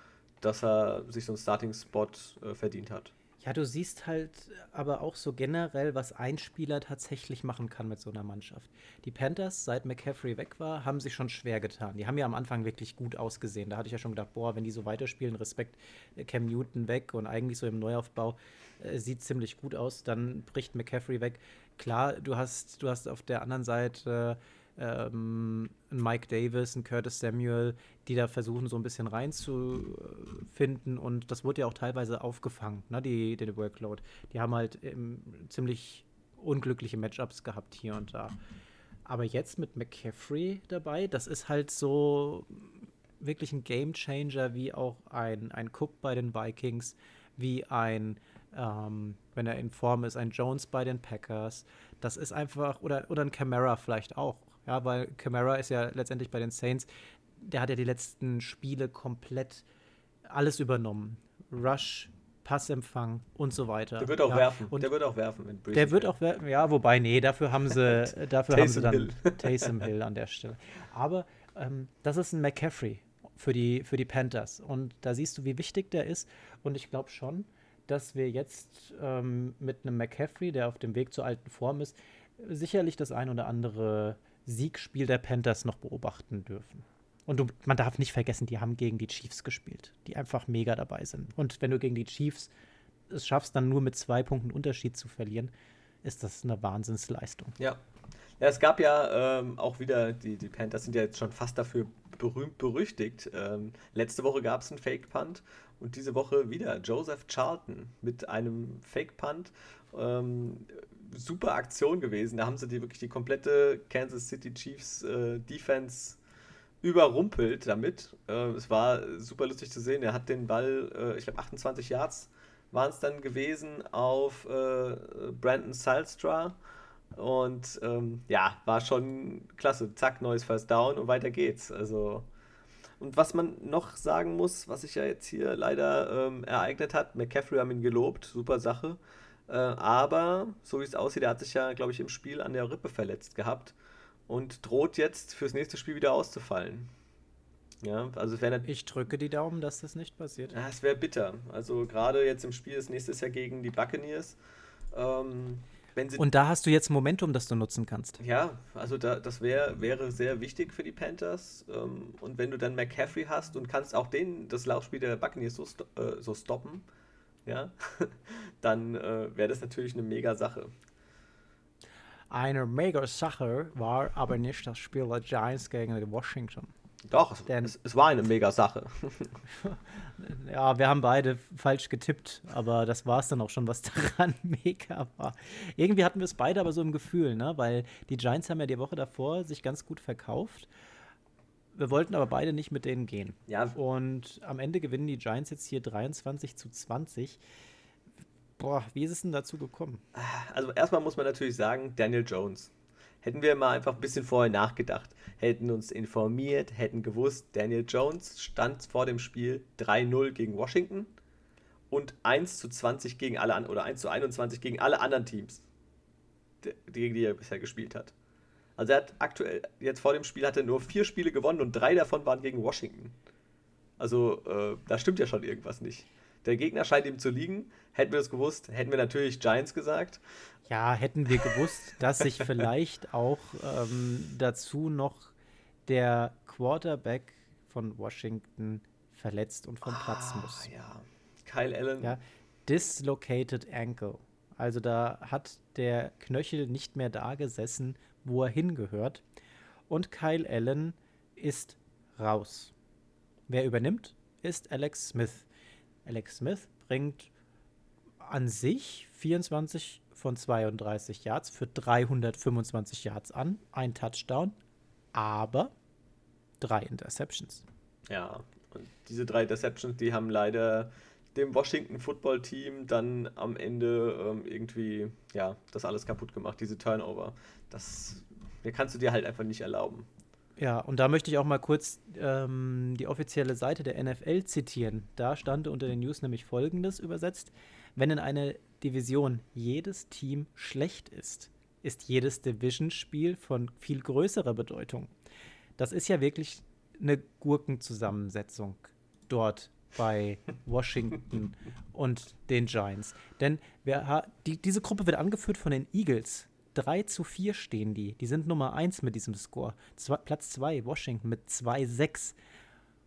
dass er sich so einen Starting-Spot äh, verdient hat. Ja, du siehst halt aber auch so generell, was ein Spieler tatsächlich machen kann mit so einer Mannschaft. Die Panthers, seit McCaffrey weg war, haben sich schon schwer getan. Die haben ja am Anfang wirklich gut ausgesehen. Da hatte ich ja schon gedacht, boah, wenn die so weiterspielen, Respekt, äh, Cam Newton weg und eigentlich so im Neuaufbau äh, sieht ziemlich gut aus. Dann bricht McCaffrey weg. Klar, du hast, du hast auf der anderen Seite äh, ähm, Mike Davis, ein Curtis Samuel, die da versuchen, so ein bisschen reinzufinden. Und das wurde ja auch teilweise aufgefangen, ne, die, die Workload. Die haben halt ähm, ziemlich unglückliche Matchups gehabt hier und da. Aber jetzt mit McCaffrey dabei, das ist halt so wirklich ein Game Changer, wie auch ein, ein Cook bei den Vikings, wie ein, ähm, wenn er in Form ist, ein Jones bei den Packers. Das ist einfach, oder, oder ein Camara vielleicht auch. Ja, weil Camara ist ja letztendlich bei den Saints, der hat ja die letzten Spiele komplett alles übernommen. Rush, Passempfang und so weiter. Der wird auch ja, werfen. Und der wird auch werfen. der wird auch werfen. Ja, wobei, nee, dafür haben sie, dafür haben sie dann Hill. Taysom Hill an der Stelle. Aber ähm, das ist ein McCaffrey für die, für die Panthers. Und da siehst du, wie wichtig der ist. Und ich glaube schon, dass wir jetzt ähm, mit einem McCaffrey, der auf dem Weg zur alten Form ist, sicherlich das ein oder andere Siegspiel der Panthers noch beobachten dürfen. Und du, man darf nicht vergessen, die haben gegen die Chiefs gespielt, die einfach mega dabei sind. Und wenn du gegen die Chiefs es schaffst, dann nur mit zwei Punkten Unterschied zu verlieren, ist das eine Wahnsinnsleistung. Ja. Ja, es gab ja ähm, auch wieder, die, die Panthers sind ja jetzt schon fast dafür berühmt berüchtigt. Ähm, letzte Woche gab es einen Fake Punt und diese Woche wieder Joseph Charlton mit einem Fake Punt. Ähm, super Aktion gewesen. Da haben sie die wirklich die komplette Kansas City Chiefs äh, Defense überrumpelt damit. Äh, es war super lustig zu sehen. Er hat den Ball, äh, ich glaube 28 Yards waren es dann gewesen auf äh, Brandon Salstra. Und ähm, ja, war schon klasse. Zack, neues First Down und weiter geht's. Also. Und was man noch sagen muss, was sich ja jetzt hier leider ähm, ereignet hat, McCaffrey haben ihn gelobt, super Sache. Äh, aber, so wie es aussieht, er hat sich ja, glaube ich, im Spiel an der Rippe verletzt gehabt und droht jetzt fürs nächste Spiel wieder auszufallen. Ja, also es Ich drücke die Daumen, dass das nicht passiert. Ja, es wäre bitter. Also gerade jetzt im Spiel ist nächstes Jahr gegen die Buccaneers. Ähm, und da hast du jetzt Momentum, das du nutzen kannst. Ja, also da, das wär, wäre sehr wichtig für die Panthers. Ähm, und wenn du dann McCaffrey hast und kannst auch den, das Laufspiel der Buccaneers so, äh, so stoppen, ja, dann äh, wäre das natürlich eine mega Sache. Eine mega Sache war aber nicht das Spiel der Giants gegen die Washington. Doch, Denn, es, es war eine mega Sache. ja, wir haben beide falsch getippt, aber das war es dann auch schon, was daran mega war. Irgendwie hatten wir es beide aber so im Gefühl, ne? weil die Giants haben ja die Woche davor sich ganz gut verkauft. Wir wollten aber beide nicht mit denen gehen. Ja. Und am Ende gewinnen die Giants jetzt hier 23 zu 20. Boah, wie ist es denn dazu gekommen? Also erstmal muss man natürlich sagen, Daniel Jones. Hätten wir mal einfach ein bisschen vorher nachgedacht, hätten uns informiert, hätten gewusst, Daniel Jones stand vor dem Spiel 3-0 gegen Washington und 1 zu 20 gegen alle oder 1 zu 21 gegen alle anderen Teams, gegen die er bisher gespielt hat. Also er hat aktuell, jetzt vor dem Spiel hat er nur vier Spiele gewonnen und drei davon waren gegen Washington. Also äh, da stimmt ja schon irgendwas nicht. Der Gegner scheint ihm zu liegen. Hätten wir das gewusst, hätten wir natürlich Giants gesagt. Ja, hätten wir gewusst, dass sich vielleicht auch ähm, dazu noch der Quarterback von Washington verletzt und vom ah, Platz muss. Ja, Kyle Allen. Ja, dislocated ankle. Also da hat der Knöchel nicht mehr da gesessen, wo er hingehört. Und Kyle Allen ist raus. Wer übernimmt, ist Alex Smith. Alex Smith bringt an sich 24 von 32 Yards für 325 Yards an, ein Touchdown, aber drei Interceptions. Ja, und diese drei Interceptions, die haben leider dem Washington Football Team dann am Ende ähm, irgendwie ja das alles kaputt gemacht, diese Turnover. Das, das kannst du dir halt einfach nicht erlauben. Ja, und da möchte ich auch mal kurz ähm, die offizielle Seite der NFL zitieren. Da stand unter den News nämlich folgendes übersetzt: Wenn in einer Division jedes Team schlecht ist, ist jedes Division-Spiel von viel größerer Bedeutung. Das ist ja wirklich eine Gurkenzusammensetzung dort bei Washington und den Giants. Denn wer, die, diese Gruppe wird angeführt von den Eagles. 3 zu 4 stehen die. Die sind Nummer 1 mit diesem Score. Zwei, Platz 2 Washington mit 2-6.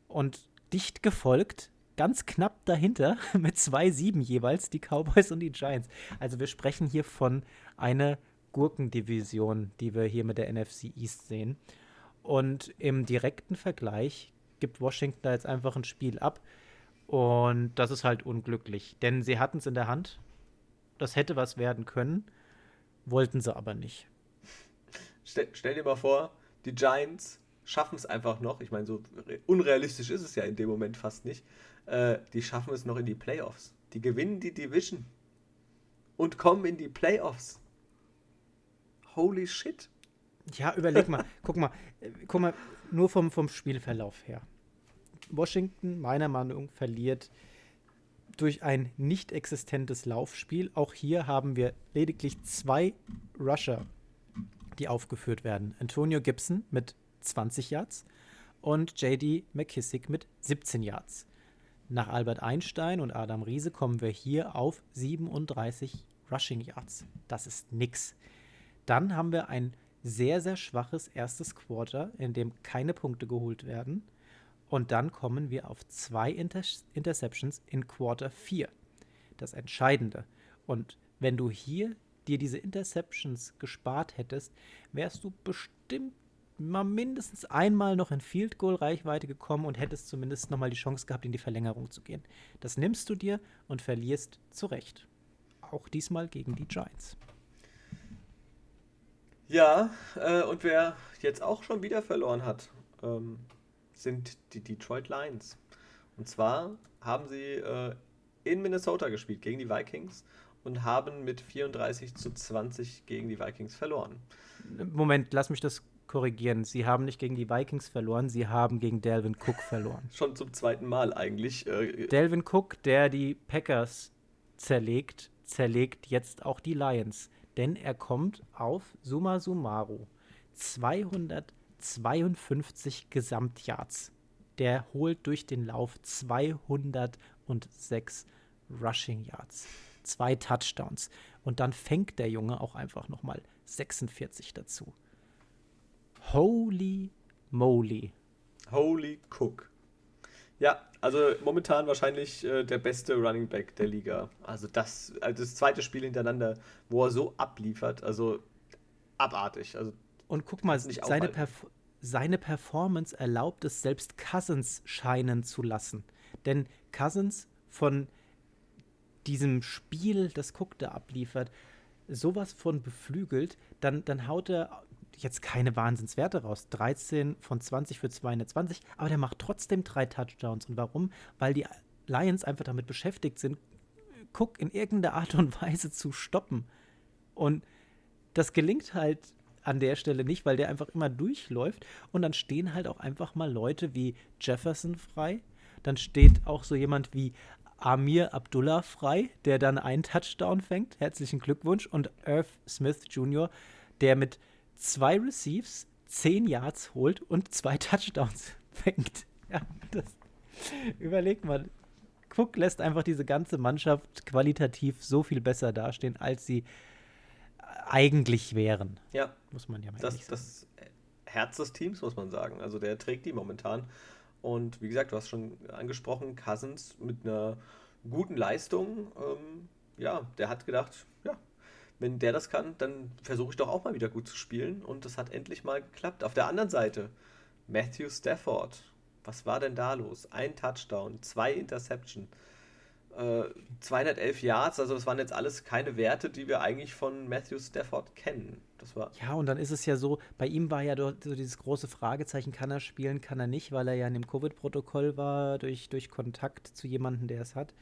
Und dicht gefolgt, ganz knapp dahinter, mit 2-7 jeweils, die Cowboys und die Giants. Also wir sprechen hier von einer Gurkendivision, die wir hier mit der NFC East sehen. Und im direkten Vergleich gibt Washington da jetzt einfach ein Spiel ab. Und das ist halt unglücklich, denn sie hatten es in der Hand. Das hätte was werden können. Wollten sie aber nicht. Stell, stell dir mal vor, die Giants schaffen es einfach noch. Ich meine, so unrealistisch ist es ja in dem Moment fast nicht. Äh, die schaffen es noch in die Playoffs. Die gewinnen die Division und kommen in die Playoffs. Holy shit. Ja, überleg mal. guck mal. Äh, guck mal, nur vom, vom Spielverlauf her. Washington, meiner Meinung nach, verliert durch ein nicht existentes Laufspiel. Auch hier haben wir lediglich zwei Rusher, die aufgeführt werden. Antonio Gibson mit 20 Yards und JD McKissick mit 17 Yards. Nach Albert Einstein und Adam Riese kommen wir hier auf 37 Rushing Yards. Das ist nix. Dann haben wir ein sehr, sehr schwaches erstes Quarter, in dem keine Punkte geholt werden. Und dann kommen wir auf zwei Inter Interceptions in Quarter 4. Das Entscheidende. Und wenn du hier dir diese Interceptions gespart hättest, wärst du bestimmt mal mindestens einmal noch in Field Goal Reichweite gekommen und hättest zumindest noch mal die Chance gehabt, in die Verlängerung zu gehen. Das nimmst du dir und verlierst zurecht. Auch diesmal gegen die Giants. Ja, äh, und wer jetzt auch schon wieder verloren hat, ähm, sind die Detroit Lions. Und zwar haben sie äh, in Minnesota gespielt gegen die Vikings und haben mit 34 zu 20 gegen die Vikings verloren. Moment, lass mich das korrigieren. Sie haben nicht gegen die Vikings verloren, sie haben gegen Delvin Cook verloren. Schon zum zweiten Mal eigentlich. Äh, Delvin Cook, der die Packers zerlegt, zerlegt jetzt auch die Lions. Denn er kommt auf summa summarum 252 Gesamtyards. Der holt durch den Lauf 206 Rushing Yards, zwei Touchdowns. Und dann fängt der Junge auch einfach nochmal 46 dazu. Holy moly. Holy Cook. Ja, also momentan wahrscheinlich äh, der beste Running Back der Liga. Also das, also das zweite Spiel hintereinander, wo er so abliefert, also abartig. Also und guck mal, seine, Perf seine Performance erlaubt es selbst Cousins scheinen zu lassen. Denn Cousins von diesem Spiel, das Cook da abliefert, sowas von beflügelt, dann, dann haut er jetzt keine Wahnsinnswerte raus. 13 von 20 für 220, aber der macht trotzdem drei Touchdowns. Und warum? Weil die Lions einfach damit beschäftigt sind, Cook in irgendeiner Art und Weise zu stoppen. Und das gelingt halt an der Stelle nicht, weil der einfach immer durchläuft. Und dann stehen halt auch einfach mal Leute wie Jefferson frei. Dann steht auch so jemand wie Amir Abdullah frei, der dann einen Touchdown fängt. Herzlichen Glückwunsch. Und Irv Smith Jr., der mit zwei Receives, zehn Yards holt und zwei Touchdowns fängt. Ja, das, überleg mal. Cook lässt einfach diese ganze Mannschaft qualitativ so viel besser dastehen, als sie eigentlich wären. Ja. Muss man ja mal das, sagen. Das Herz des Teams, muss man sagen. Also der trägt die momentan. Und wie gesagt, du hast schon angesprochen, Cousins mit einer guten Leistung. Ähm, ja, der hat gedacht, ja, wenn der das kann, dann versuche ich doch auch mal wieder gut zu spielen. Und das hat endlich mal geklappt. Auf der anderen Seite, Matthew Stafford. Was war denn da los? Ein Touchdown, zwei Interception, äh, 211 Yards. Also das waren jetzt alles keine Werte, die wir eigentlich von Matthew Stafford kennen. Das war ja, und dann ist es ja so, bei ihm war ja so dieses große Fragezeichen, kann er spielen, kann er nicht, weil er ja in dem Covid-Protokoll war, durch, durch Kontakt zu jemandem, der es hat.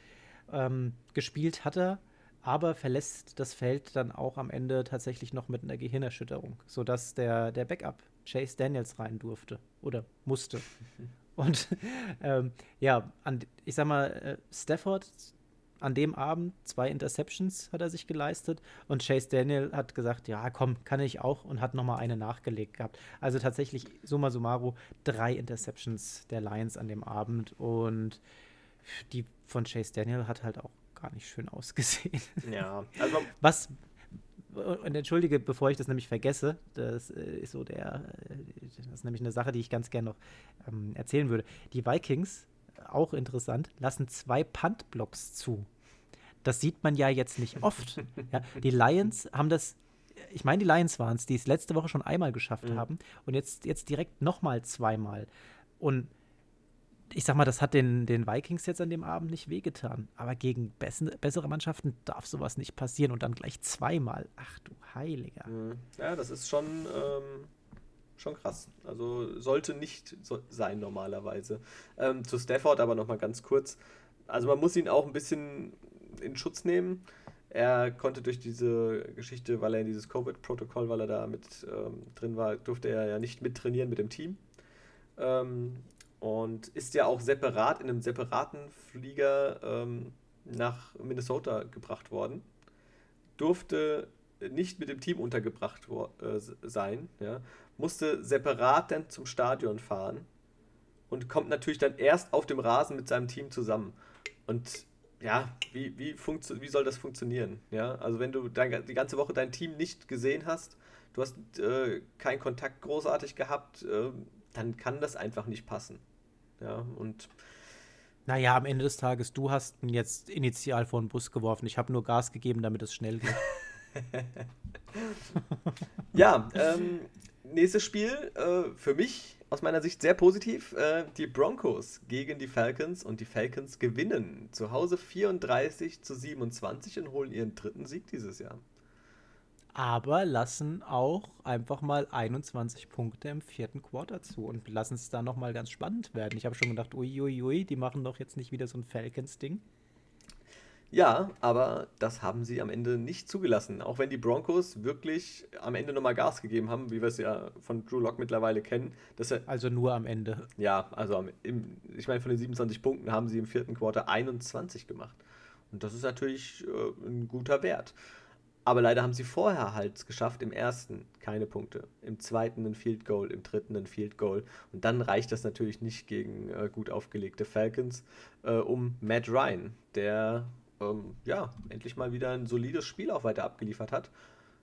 Ähm, gespielt hat er, aber verlässt das Feld dann auch am Ende tatsächlich noch mit einer Gehirnerschütterung, sodass der, der Backup Chase Daniels rein durfte oder musste. Und ähm, ja, an, ich sag mal, äh, Stafford an dem Abend zwei Interceptions hat er sich geleistet und Chase Daniel hat gesagt, ja komm, kann ich auch und hat nochmal eine nachgelegt gehabt. Also tatsächlich summa summarum drei Interceptions der Lions an dem Abend und die von Chase Daniel hat halt auch gar nicht schön ausgesehen. Ja, also was und entschuldige, bevor ich das nämlich vergesse, das äh, ist so der, äh, das ist nämlich eine Sache, die ich ganz gerne noch ähm, erzählen würde. Die Vikings, auch interessant, lassen zwei Puntblocks zu. Das sieht man ja jetzt nicht oft. ja, die Lions haben das, ich meine, die Lions waren es, die es letzte Woche schon einmal geschafft mhm. haben und jetzt, jetzt direkt nochmal zweimal. Und ich sag mal, das hat den, den Vikings jetzt an dem Abend nicht wehgetan. Aber gegen bessere Mannschaften darf sowas nicht passieren und dann gleich zweimal. Ach du Heiliger. Mhm. Ja, das ist schon, ähm, schon krass. Also sollte nicht so sein normalerweise. Ähm, zu Stafford aber nochmal ganz kurz. Also man muss ihn auch ein bisschen in Schutz nehmen. Er konnte durch diese Geschichte, weil er in dieses Covid-Protokoll, weil er da mit ähm, drin war, durfte er ja nicht mittrainieren mit dem Team. Ähm, und ist ja auch separat in einem separaten Flieger ähm, nach Minnesota gebracht worden. Durfte nicht mit dem Team untergebracht äh, sein, ja. musste separat dann zum Stadion fahren und kommt natürlich dann erst auf dem Rasen mit seinem Team zusammen. Und ja, wie, wie, wie soll das funktionieren? Ja, also wenn du dein, die ganze Woche dein Team nicht gesehen hast, du hast äh, keinen Kontakt großartig gehabt, äh, dann kann das einfach nicht passen. Ja, und. Naja, am Ende des Tages, du hast ihn jetzt initial vor den Bus geworfen. Ich habe nur Gas gegeben, damit es schnell geht. ja, ähm, nächstes Spiel äh, für mich aus meiner Sicht sehr positiv. Äh, die Broncos gegen die Falcons und die Falcons gewinnen zu Hause 34 zu 27 und holen ihren dritten Sieg dieses Jahr. Aber lassen auch einfach mal 21 Punkte im vierten Quarter zu und lassen es da nochmal ganz spannend werden. Ich habe schon gedacht, uiuiui, ui, ui, die machen doch jetzt nicht wieder so ein Falcons-Ding. Ja, aber das haben sie am Ende nicht zugelassen. Auch wenn die Broncos wirklich am Ende nochmal Gas gegeben haben, wie wir es ja von Drew Lock mittlerweile kennen. Dass er, also nur am Ende. Ja, also im, ich meine, von den 27 Punkten haben sie im vierten Quarter 21 gemacht. Und das ist natürlich äh, ein guter Wert. Aber leider haben sie vorher halt geschafft, im ersten keine Punkte, im zweiten ein Field Goal, im dritten ein Field Goal. Und dann reicht das natürlich nicht gegen äh, gut aufgelegte Falcons, äh, um Matt Ryan, der ähm, ja, endlich mal wieder ein solides Spiel auch weiter abgeliefert hat.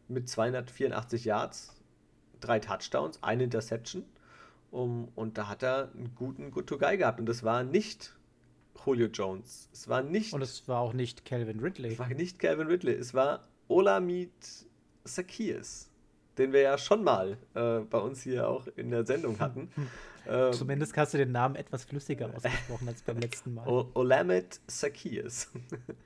Mit 284 Yards, drei Touchdowns, eine Interception. Um, und da hat er einen guten Good-to-Guy gehabt. Und das war nicht Julio Jones. Es war nicht. Und es war auch nicht Calvin Ridley. Es war nicht Calvin Ridley. Es war Olamid Sakias, den wir ja schon mal äh, bei uns hier auch in der Sendung hatten. Ähm, Zumindest hast du den Namen etwas flüssiger ausgesprochen als beim letzten Mal. Olamet Sakias.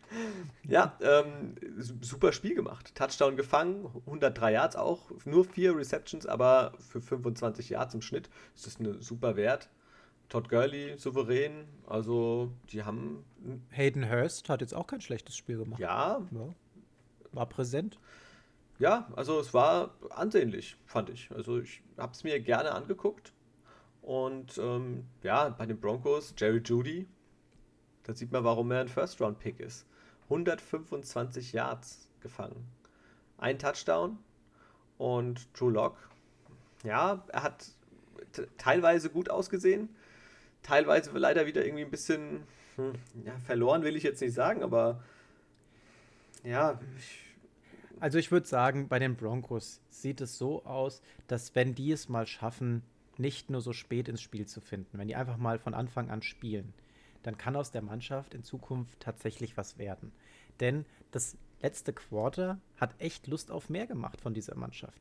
ja, ähm, super Spiel gemacht. Touchdown gefangen, 103 Yards auch, nur vier Receptions, aber für 25 Yards im Schnitt ist das eine super Wert. Todd Gurley souverän, also die haben. Hayden Hurst hat jetzt auch kein schlechtes Spiel gemacht. Ja. ja. War präsent. Ja, also es war ansehnlich, fand ich. Also ich habe es mir gerne angeguckt und ähm, ja, bei den Broncos, Jerry Judy, da sieht man, warum er ein First-Round-Pick ist. 125 Yards gefangen. Ein Touchdown und Drew Lock. Ja, er hat teilweise gut ausgesehen, teilweise leider wieder irgendwie ein bisschen hm, ja, verloren, will ich jetzt nicht sagen, aber ja. Ich also ich würde sagen, bei den Broncos sieht es so aus, dass wenn die es mal schaffen, nicht nur so spät ins Spiel zu finden, wenn die einfach mal von Anfang an spielen, dann kann aus der Mannschaft in Zukunft tatsächlich was werden. Denn das letzte Quarter hat echt Lust auf mehr gemacht von dieser Mannschaft.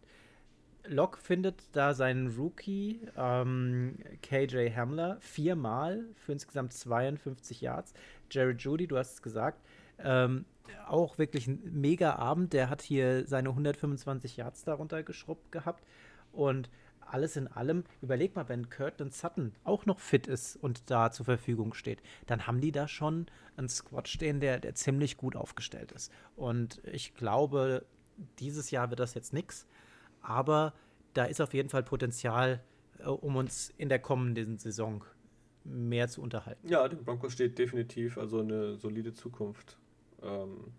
Locke findet da seinen Rookie ähm, KJ Hamler viermal für insgesamt 52 Yards. Jared Judy, du hast es gesagt, ähm, auch wirklich ein mega Abend. Der hat hier seine 125 Yards darunter geschrubbt gehabt. Und alles in allem, überleg mal, wenn Curtin Sutton auch noch fit ist und da zur Verfügung steht, dann haben die da schon einen Squad stehen, der, der ziemlich gut aufgestellt ist. Und ich glaube, dieses Jahr wird das jetzt nichts, aber da ist auf jeden Fall Potenzial, äh, um uns in der kommenden Saison mehr zu unterhalten. Ja, dem Broncos steht definitiv also eine solide Zukunft ähm,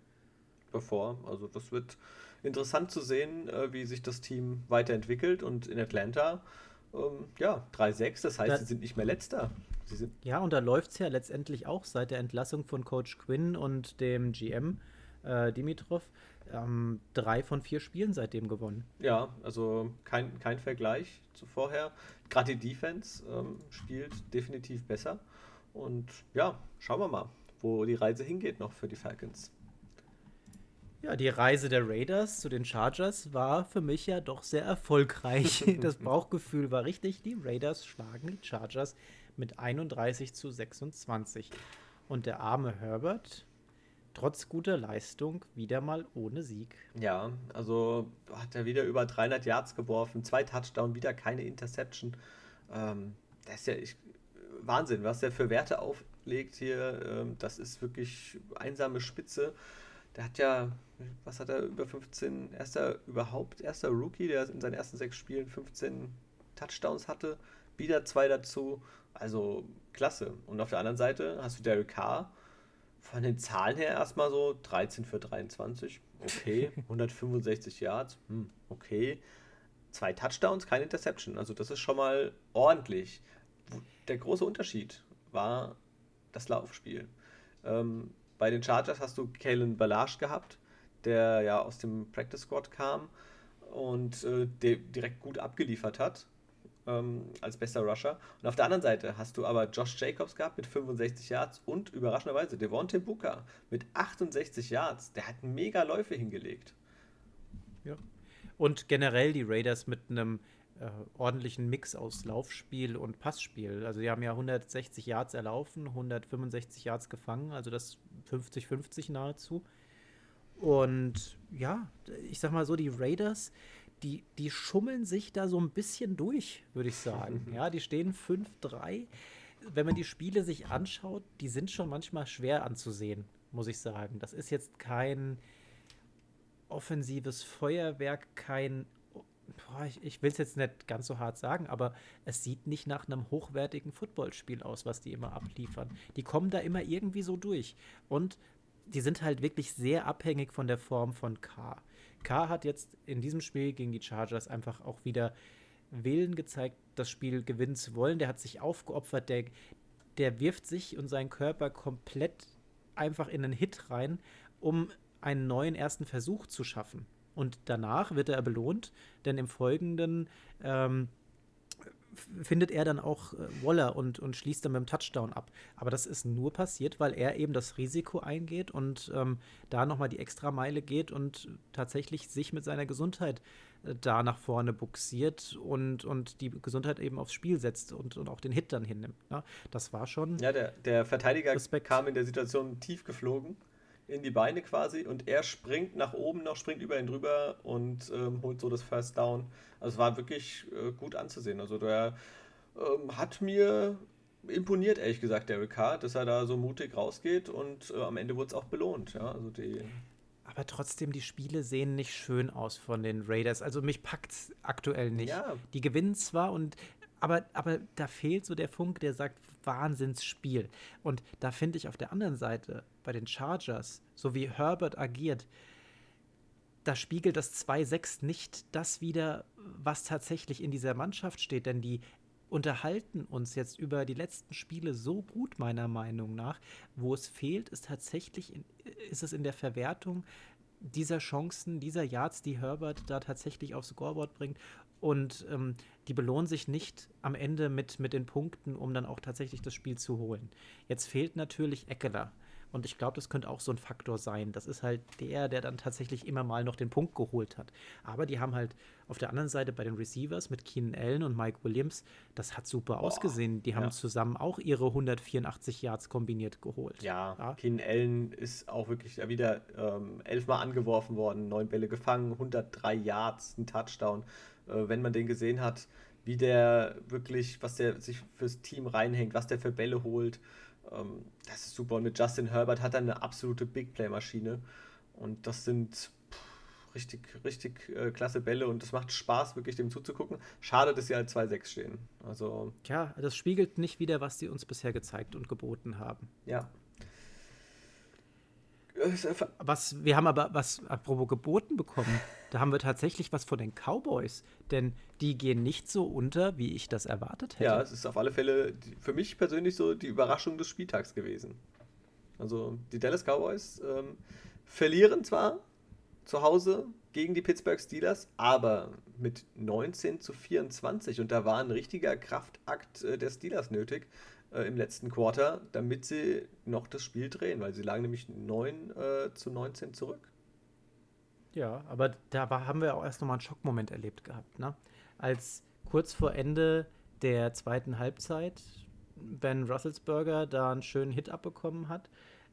bevor. Also das wird interessant zu sehen, äh, wie sich das Team weiterentwickelt. Und in Atlanta, ähm, ja, 3-6, das heißt, da, sie sind nicht mehr letzter. ja, und da läuft es ja letztendlich auch seit der Entlassung von Coach Quinn und dem GM äh, Dimitrov. Ähm, drei von vier Spielen seitdem gewonnen. Ja, also kein, kein Vergleich zu vorher. Gerade die Defense ähm, spielt definitiv besser. Und ja, schauen wir mal, wo die Reise hingeht noch für die Falcons. Ja, die Reise der Raiders zu den Chargers war für mich ja doch sehr erfolgreich. Das Bauchgefühl war richtig. Die Raiders schlagen die Chargers mit 31 zu 26. Und der arme Herbert, trotz guter Leistung, wieder mal ohne Sieg. Ja, also hat er wieder über 300 Yards geworfen, zwei Touchdowns, wieder keine Interception. Ähm, das ist ja ich, Wahnsinn, was er für Werte auflegt hier. Ähm, das ist wirklich einsame Spitze. Der hat ja, was hat er, über 15, erster, überhaupt erster Rookie, der in seinen ersten sechs Spielen 15 Touchdowns hatte, wieder zwei dazu, also klasse. Und auf der anderen Seite hast du Derek Carr, von den Zahlen her erstmal so 13 für 23, okay, 165 Yards, hm, okay, zwei Touchdowns, keine Interception, also das ist schon mal ordentlich. Der große Unterschied war das Laufspiel. Ähm, bei den Chargers hast du Kalen Ballage gehabt, der ja aus dem Practice Squad kam und äh, direkt gut abgeliefert hat ähm, als bester Rusher. Und auf der anderen Seite hast du aber Josh Jacobs gehabt mit 65 Yards und überraschenderweise Devontae Booker mit 68 Yards. Der hat mega Läufe hingelegt. Ja. Und generell die Raiders mit einem äh, ordentlichen Mix aus Laufspiel und Passspiel. Also die haben ja 160 Yards erlaufen, 165 Yards gefangen, also das 50-50 nahezu. Und ja, ich sag mal so, die Raiders, die, die schummeln sich da so ein bisschen durch, würde ich sagen. Ja, die stehen 5-3. Wenn man die Spiele sich anschaut, die sind schon manchmal schwer anzusehen, muss ich sagen. Das ist jetzt kein offensives Feuerwerk, kein boah, ich, ich will es jetzt nicht ganz so hart sagen, aber es sieht nicht nach einem hochwertigen Footballspiel aus, was die immer abliefern. Die kommen da immer irgendwie so durch. Und die sind halt wirklich sehr abhängig von der Form von K. K hat jetzt in diesem Spiel gegen die Chargers einfach auch wieder Willen gezeigt, das Spiel gewinnen zu wollen. Der hat sich aufgeopfert, der, der wirft sich und seinen Körper komplett einfach in einen Hit rein, um einen neuen ersten Versuch zu schaffen. Und danach wird er belohnt, denn im Folgenden ähm, findet er dann auch äh, Waller und, und schließt dann mit dem Touchdown ab. Aber das ist nur passiert, weil er eben das Risiko eingeht und ähm, da nochmal die extra Meile geht und tatsächlich sich mit seiner Gesundheit äh, da nach vorne buxiert und, und die Gesundheit eben aufs Spiel setzt und, und auch den Hit dann hinnimmt. Ne? Das war schon. Ja, der, der Verteidiger Respekt. kam in der Situation tief geflogen in die Beine quasi und er springt nach oben noch, springt über ihn drüber und ähm, holt so das First Down. Also es war wirklich äh, gut anzusehen. Also der ähm, hat mir imponiert, ehrlich gesagt, Derek Carr, dass er da so mutig rausgeht und äh, am Ende wurde es auch belohnt. Ja? Also die aber trotzdem, die Spiele sehen nicht schön aus von den Raiders. Also mich packt es aktuell nicht. Ja. Die gewinnen zwar und aber, aber da fehlt so der Funk, der sagt, Wahnsinnsspiel. Und da finde ich auf der anderen Seite bei den Chargers, so wie Herbert agiert, da spiegelt das 2-6 nicht das wieder, was tatsächlich in dieser Mannschaft steht, denn die unterhalten uns jetzt über die letzten Spiele so gut, meiner Meinung nach. Wo es fehlt, ist tatsächlich, in, ist es in der Verwertung dieser Chancen, dieser Yards, die Herbert da tatsächlich aufs Scoreboard bringt. Und ähm, die belohnen sich nicht am Ende mit, mit den Punkten, um dann auch tatsächlich das Spiel zu holen. Jetzt fehlt natürlich Eckeler. Und ich glaube, das könnte auch so ein Faktor sein. Das ist halt der, der dann tatsächlich immer mal noch den Punkt geholt hat. Aber die haben halt auf der anderen Seite bei den Receivers mit Keenan Allen und Mike Williams, das hat super Boah, ausgesehen. Die haben ja. zusammen auch ihre 184 Yards kombiniert geholt. Ja, ja. Keenan Allen ist auch wirklich wieder ähm, elfmal angeworfen worden, neun Bälle gefangen, 103 Yards, ein Touchdown. Äh, wenn man den gesehen hat, wie der wirklich, was der sich fürs Team reinhängt, was der für Bälle holt. Ähm, das ist super. Und mit Justin Herbert hat er eine absolute Big Play-Maschine. Und das sind richtig, richtig äh, klasse Bälle und es macht Spaß, wirklich dem zuzugucken. Schade, dass sie halt 2-6 stehen. Also. Ja, das spiegelt nicht wieder, was sie uns bisher gezeigt und geboten haben. Ja, was, wir haben aber was, apropos geboten bekommen, da haben wir tatsächlich was von den Cowboys, denn die gehen nicht so unter, wie ich das erwartet hätte. Ja, es ist auf alle Fälle für mich persönlich so die Überraschung des Spieltags gewesen. Also die Dallas Cowboys ähm, verlieren zwar zu Hause gegen die Pittsburgh Steelers, aber mit 19 zu 24 und da war ein richtiger Kraftakt äh, der Steelers nötig äh, im letzten Quarter, damit sie noch das Spiel drehen, weil sie lagen nämlich 9 äh, zu 19 zurück. Ja, aber da war, haben wir auch erst nochmal einen Schockmoment erlebt gehabt, ne? Als kurz vor Ende der zweiten Halbzeit Ben Russelsberger da einen schönen Hit abbekommen hat,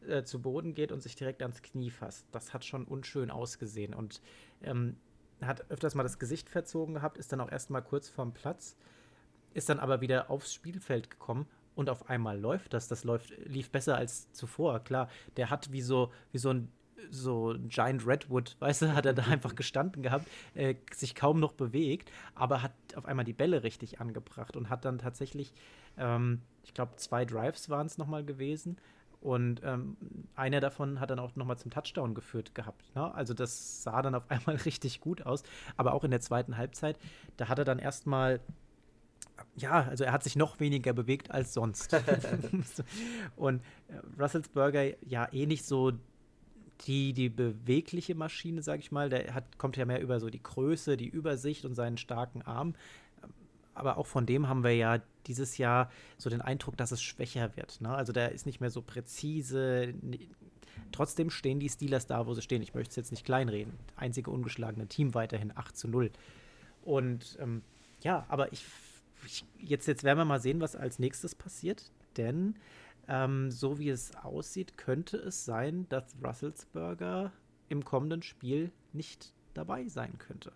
äh, zu Boden geht und sich direkt ans Knie fasst. Das hat schon unschön ausgesehen und ähm, hat öfters mal das Gesicht verzogen gehabt, ist dann auch erst mal kurz vorm Platz, ist dann aber wieder aufs Spielfeld gekommen und auf einmal läuft das. Das läuft, lief besser als zuvor. Klar, der hat wie so, wie so ein so Giant Redwood, weißt du, hat er da einfach gestanden gehabt, äh, sich kaum noch bewegt, aber hat auf einmal die Bälle richtig angebracht und hat dann tatsächlich, ähm, ich glaube, zwei Drives waren es nochmal gewesen. Und ähm, einer davon hat dann auch nochmal zum Touchdown geführt gehabt. Ne? Also das sah dann auf einmal richtig gut aus. Aber auch in der zweiten Halbzeit, da hat er dann erstmal ja, also er hat sich noch weniger bewegt als sonst. und äh, Russelsberger ja eh nicht so die, die bewegliche Maschine, sag ich mal. Der hat, kommt ja mehr über so die Größe, die Übersicht und seinen starken Arm. Aber auch von dem haben wir ja dieses Jahr so den Eindruck, dass es schwächer wird. Ne? Also der ist nicht mehr so präzise. Trotzdem stehen die Steelers da, wo sie stehen. Ich möchte es jetzt nicht kleinreden. Einzige ungeschlagene Team weiterhin 8 zu 0. Und ähm, ja, aber ich, ich, jetzt, jetzt werden wir mal sehen, was als nächstes passiert, denn ähm, so wie es aussieht, könnte es sein, dass Russelsberger im kommenden Spiel nicht dabei sein könnte.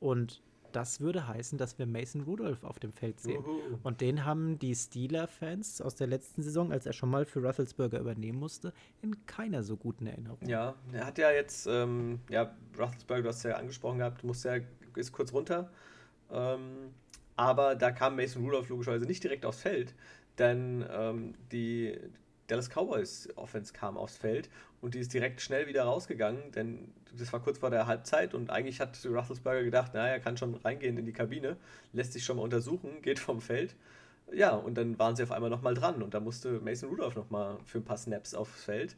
Und das würde heißen, dass wir Mason Rudolph auf dem Feld sehen. Uhu. Und den haben die Steeler-Fans aus der letzten Saison, als er schon mal für Russelsberger übernehmen musste, in keiner so guten Erinnerung. Ja, er hat ja jetzt, ähm, ja, Russelsberger, du hast ja angesprochen gehabt, musste ja, ist kurz runter. Ähm, aber da kam Mason Rudolph logischerweise nicht direkt aufs Feld, denn ähm, die Dallas Cowboys Offense kam aufs Feld und die ist direkt schnell wieder rausgegangen, denn das war kurz vor der Halbzeit und eigentlich hat Russelsberger gedacht, naja, er kann schon reingehen in die Kabine, lässt sich schon mal untersuchen, geht vom Feld. Ja, und dann waren sie auf einmal nochmal dran und da musste Mason Rudolph nochmal für ein paar Snaps aufs Feld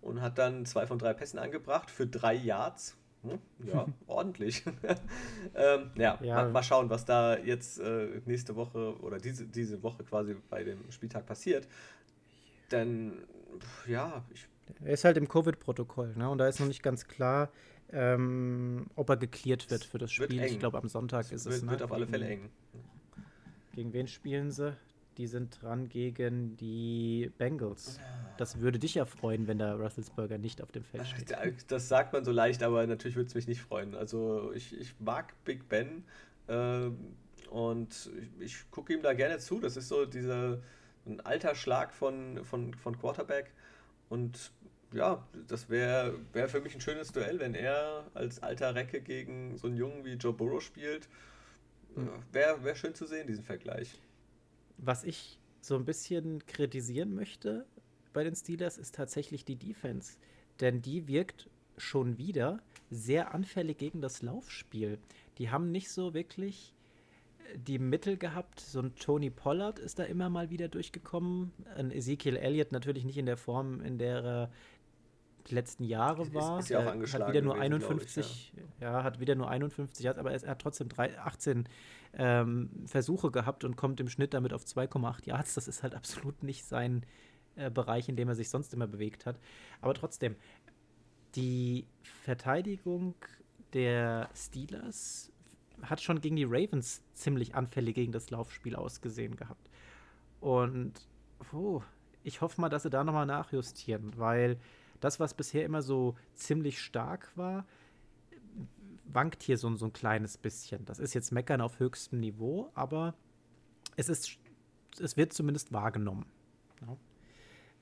und hat dann zwei von drei Pässen angebracht für drei Yards. Hm, ja, ordentlich. ähm, ja, ja. Mal, mal, schauen, was da jetzt äh, nächste Woche oder diese, diese Woche quasi bei dem Spieltag passiert. Denn, ja, ich er ist halt im Covid-Protokoll, ne? Und da ist noch nicht ganz klar, ähm, ob er geklärt wird für das Spiel. Ich glaube, am Sonntag es ist wird, es. Ne? Wird auf alle Fälle eng. Gegen wen spielen sie? Die sind dran gegen die Bengals. Das würde dich ja freuen, wenn der Russelsberger nicht auf dem Feld steht. Das sagt man so leicht, aber natürlich würde es mich nicht freuen. Also ich, ich mag Big Ben äh, und ich, ich gucke ihm da gerne zu. Das ist so dieser ein alter Schlag von, von, von Quarterback. Und ja, das wäre wär für mich ein schönes Duell, wenn er als alter Recke gegen so einen Jungen wie Joe Burrow spielt. Hm. Wäre wär schön zu sehen, diesen Vergleich. Was ich so ein bisschen kritisieren möchte bei den Steelers, ist tatsächlich die Defense. Denn die wirkt schon wieder sehr anfällig gegen das Laufspiel. Die haben nicht so wirklich die Mittel gehabt. So ein Tony Pollard ist da immer mal wieder durchgekommen. Ein Ezekiel Elliott natürlich nicht in der Form, in der er die letzten Jahre war. Ist, ist ja auch angeschlagen. Hat wieder nur gewesen, 51, ich, ja. ja. hat wieder nur 51, aber er hat trotzdem drei, 18 ähm, Versuche gehabt und kommt im Schnitt damit auf 2,8 Yards. Das ist halt absolut nicht sein äh, Bereich, in dem er sich sonst immer bewegt hat. Aber trotzdem, die Verteidigung der Steelers hat schon gegen die Ravens ziemlich anfällig gegen das Laufspiel ausgesehen gehabt. Und oh, ich hoffe mal, dass sie da nochmal nachjustieren, weil das, was bisher immer so ziemlich stark war, wankt hier so, so ein kleines bisschen. Das ist jetzt Meckern auf höchstem Niveau, aber es ist, es wird zumindest wahrgenommen. Ja.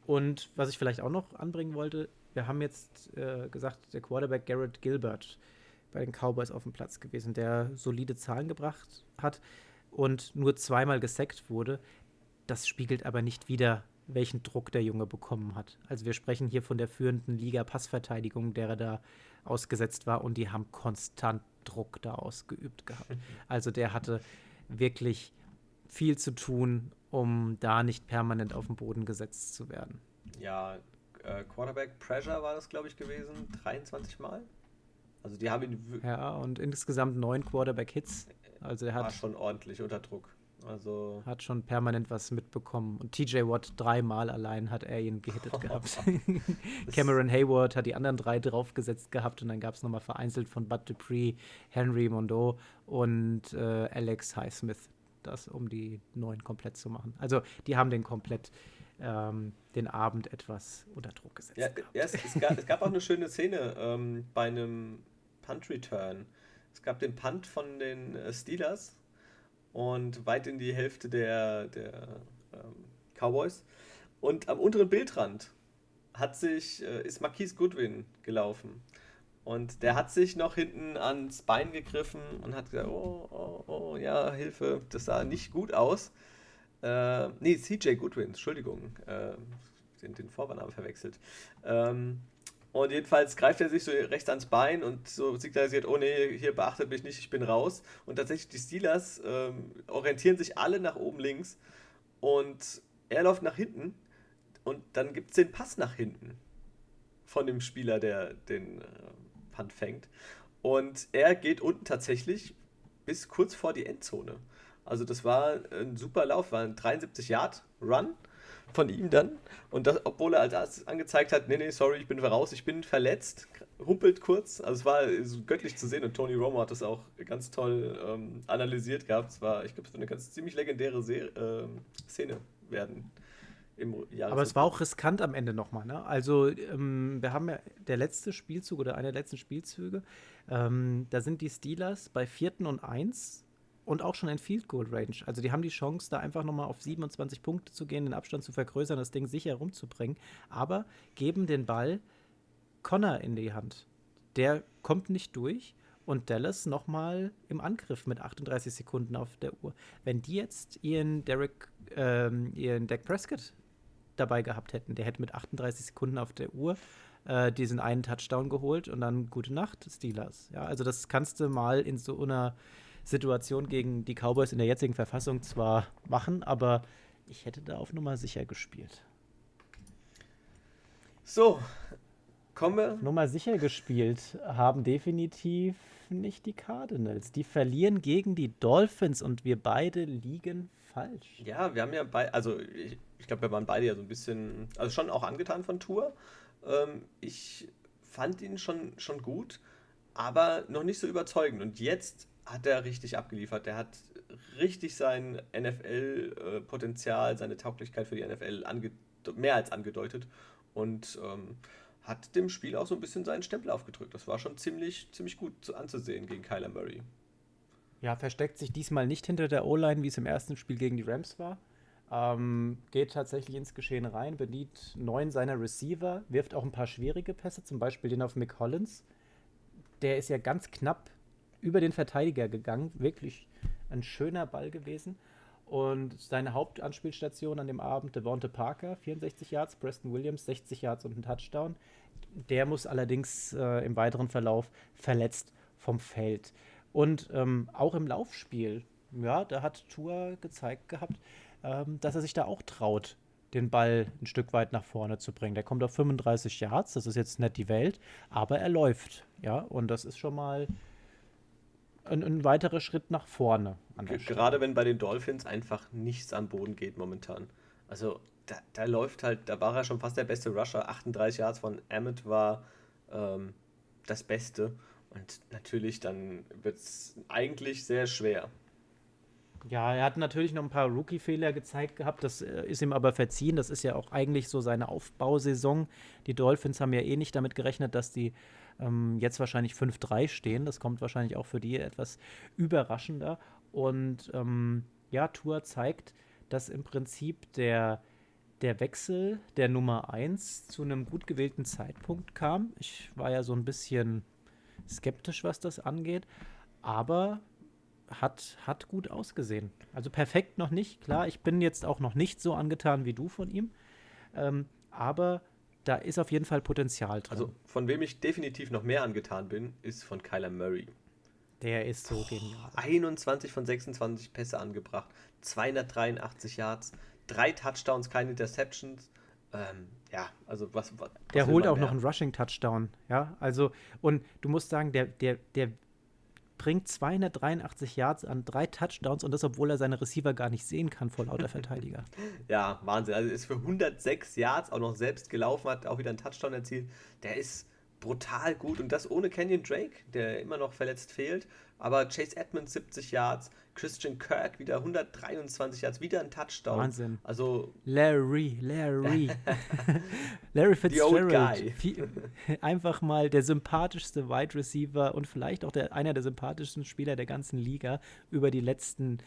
Und was ich vielleicht auch noch anbringen wollte, wir haben jetzt äh, gesagt, der Quarterback Garrett Gilbert bei den Cowboys auf dem Platz gewesen, der solide Zahlen gebracht hat und nur zweimal gesackt wurde. Das spiegelt aber nicht wider, welchen Druck der Junge bekommen hat. Also wir sprechen hier von der führenden Liga Passverteidigung, der er da ausgesetzt war und die haben konstant Druck da ausgeübt gehabt. Also der hatte wirklich viel zu tun, um da nicht permanent auf den Boden gesetzt zu werden. Ja, äh, Quarterback Pressure war das, glaube ich, gewesen, 23 Mal. Also die haben ihn. Ja, und insgesamt neun Quarterback-Hits. Also er hat. War schon ordentlich unter Druck. Also hat schon permanent was mitbekommen. Und TJ Watt dreimal allein hat er ihn gehittet gehabt. Cameron Hayward hat die anderen drei draufgesetzt gehabt und dann gab es nochmal vereinzelt von Bud Dupree, Henry Mondo und äh, Alex Highsmith, das um die neun komplett zu machen. Also die haben den komplett ähm, den Abend etwas unter Druck gesetzt. Ja, ja es, es, gab, es, gab, auch eine schöne Szene ähm, bei einem Punt Return. Es gab den Punt von den äh, Steelers und weit in die Hälfte der, der ähm, Cowboys. Und am unteren Bildrand hat sich, äh, ist Marquise Goodwin gelaufen. Und der hat sich noch hinten ans Bein gegriffen und hat gesagt, oh, oh, oh, ja, Hilfe, das sah nicht gut aus. Äh, nee, CJ Goodwin, Entschuldigung, äh, den, den Vornamen verwechselt. Ähm, und jedenfalls greift er sich so rechts ans Bein und so signalisiert, oh nee, hier beachtet mich nicht, ich bin raus. Und tatsächlich die Steelers ähm, orientieren sich alle nach oben links und er läuft nach hinten und dann gibt es den Pass nach hinten von dem Spieler, der den äh, Punt fängt. Und er geht unten tatsächlich bis kurz vor die Endzone. Also das war ein super Lauf, war ein 73 Yard Run von ihm dann. Und das, obwohl er als erstes angezeigt hat, nee, nee, sorry, ich bin raus, ich bin verletzt, humpelt kurz. Also es war göttlich zu sehen und Tony Romo hat das auch ganz toll ähm, analysiert gehabt. Es war, ich glaube, es wird eine ganz ziemlich legendäre Se äh, Szene werden. Aber es war auch riskant am Ende nochmal. Ne? Also ähm, wir haben ja der letzte Spielzug oder einer der letzten Spielzüge, ähm, da sind die Steelers bei vierten und eins und auch schon in Field Goal Range. Also die haben die Chance, da einfach nochmal auf 27 Punkte zu gehen, den Abstand zu vergrößern, das Ding sicher rumzubringen, aber geben den Ball Connor in die Hand. Der kommt nicht durch und Dallas nochmal im Angriff mit 38 Sekunden auf der Uhr. Wenn die jetzt ihren Derek, ähm, ihren Dak Prescott dabei gehabt hätten, der hätte mit 38 Sekunden auf der Uhr äh, diesen einen Touchdown geholt und dann gute Nacht, Steelers. Ja, also das kannst du mal in so einer Situation gegen die Cowboys in der jetzigen Verfassung zwar machen, aber ich hätte da auf Nummer sicher gespielt. So, kommen wir. Nummer sicher gespielt haben definitiv nicht die Cardinals. Die verlieren gegen die Dolphins und wir beide liegen falsch. Ja, wir haben ja beide, also ich, ich glaube, wir waren beide ja so ein bisschen, also schon auch angetan von Tour. Ähm, ich fand ihn schon, schon gut, aber noch nicht so überzeugend. Und jetzt hat er richtig abgeliefert. Der hat richtig sein NFL-Potenzial, seine Tauglichkeit für die NFL mehr als angedeutet und ähm, hat dem Spiel auch so ein bisschen seinen Stempel aufgedrückt. Das war schon ziemlich, ziemlich gut zu, anzusehen gegen Kyler Murray. Ja, versteckt sich diesmal nicht hinter der O-Line, wie es im ersten Spiel gegen die Rams war. Ähm, geht tatsächlich ins Geschehen rein, bedient neun seiner Receiver, wirft auch ein paar schwierige Pässe, zum Beispiel den auf Mick Collins. Der ist ja ganz knapp über den Verteidiger gegangen. Wirklich ein schöner Ball gewesen. Und seine Hauptanspielstation an dem Abend, Devonte Parker, 64 Yards, Preston Williams, 60 Yards und ein Touchdown. Der muss allerdings äh, im weiteren Verlauf verletzt vom Feld. Und ähm, auch im Laufspiel, ja, da hat Tour gezeigt gehabt, ähm, dass er sich da auch traut, den Ball ein Stück weit nach vorne zu bringen. Der kommt auf 35 Yards, das ist jetzt nicht die Welt, aber er läuft, ja, und das ist schon mal ein, ein weiterer Schritt nach vorne. Gerade wenn bei den Dolphins einfach nichts am Boden geht momentan. Also da, da, läuft halt, da war er schon fast der beste Rusher. 38 Yards von Emmett war ähm, das Beste. Und natürlich dann wird es eigentlich sehr schwer. Ja, er hat natürlich noch ein paar Rookie-Fehler gezeigt gehabt. Das äh, ist ihm aber verziehen. Das ist ja auch eigentlich so seine Aufbausaison. Die Dolphins haben ja eh nicht damit gerechnet, dass die ähm, jetzt wahrscheinlich 5-3 stehen. Das kommt wahrscheinlich auch für die etwas überraschender. Und ähm, ja, Tour zeigt, dass im Prinzip der, der Wechsel der Nummer 1 zu einem gut gewählten Zeitpunkt kam. Ich war ja so ein bisschen skeptisch, was das angeht. Aber hat, hat gut ausgesehen. Also perfekt noch nicht, klar. Ich bin jetzt auch noch nicht so angetan wie du von ihm. Ähm, aber da ist auf jeden Fall Potenzial drin. Also von wem ich definitiv noch mehr angetan bin, ist von Kyler Murray. Der ist so oh, genial. 21 von 26 Pässe angebracht, 283 Yards, drei Touchdowns, keine Interceptions. Ähm, ja, also was. was der holt auch mehr? noch einen Rushing-Touchdown, ja. Also, und du musst sagen, der, der, der bringt 283 Yards an drei Touchdowns und das, obwohl er seine Receiver gar nicht sehen kann vor lauter Verteidiger. ja, Wahnsinn. Also ist für 106 Yards auch noch selbst gelaufen, hat auch wieder einen Touchdown erzielt. Der ist brutal gut und das ohne Kenyon Drake, der immer noch verletzt fehlt. Aber Chase Edmonds 70 Yards, Christian Kirk wieder 123 Yards, wieder ein Touchdown. Wahnsinn. Also Larry, Larry. Larry Fitzgerald. Einfach mal der sympathischste Wide Receiver und vielleicht auch der, einer der sympathischsten Spieler der ganzen Liga über die letzten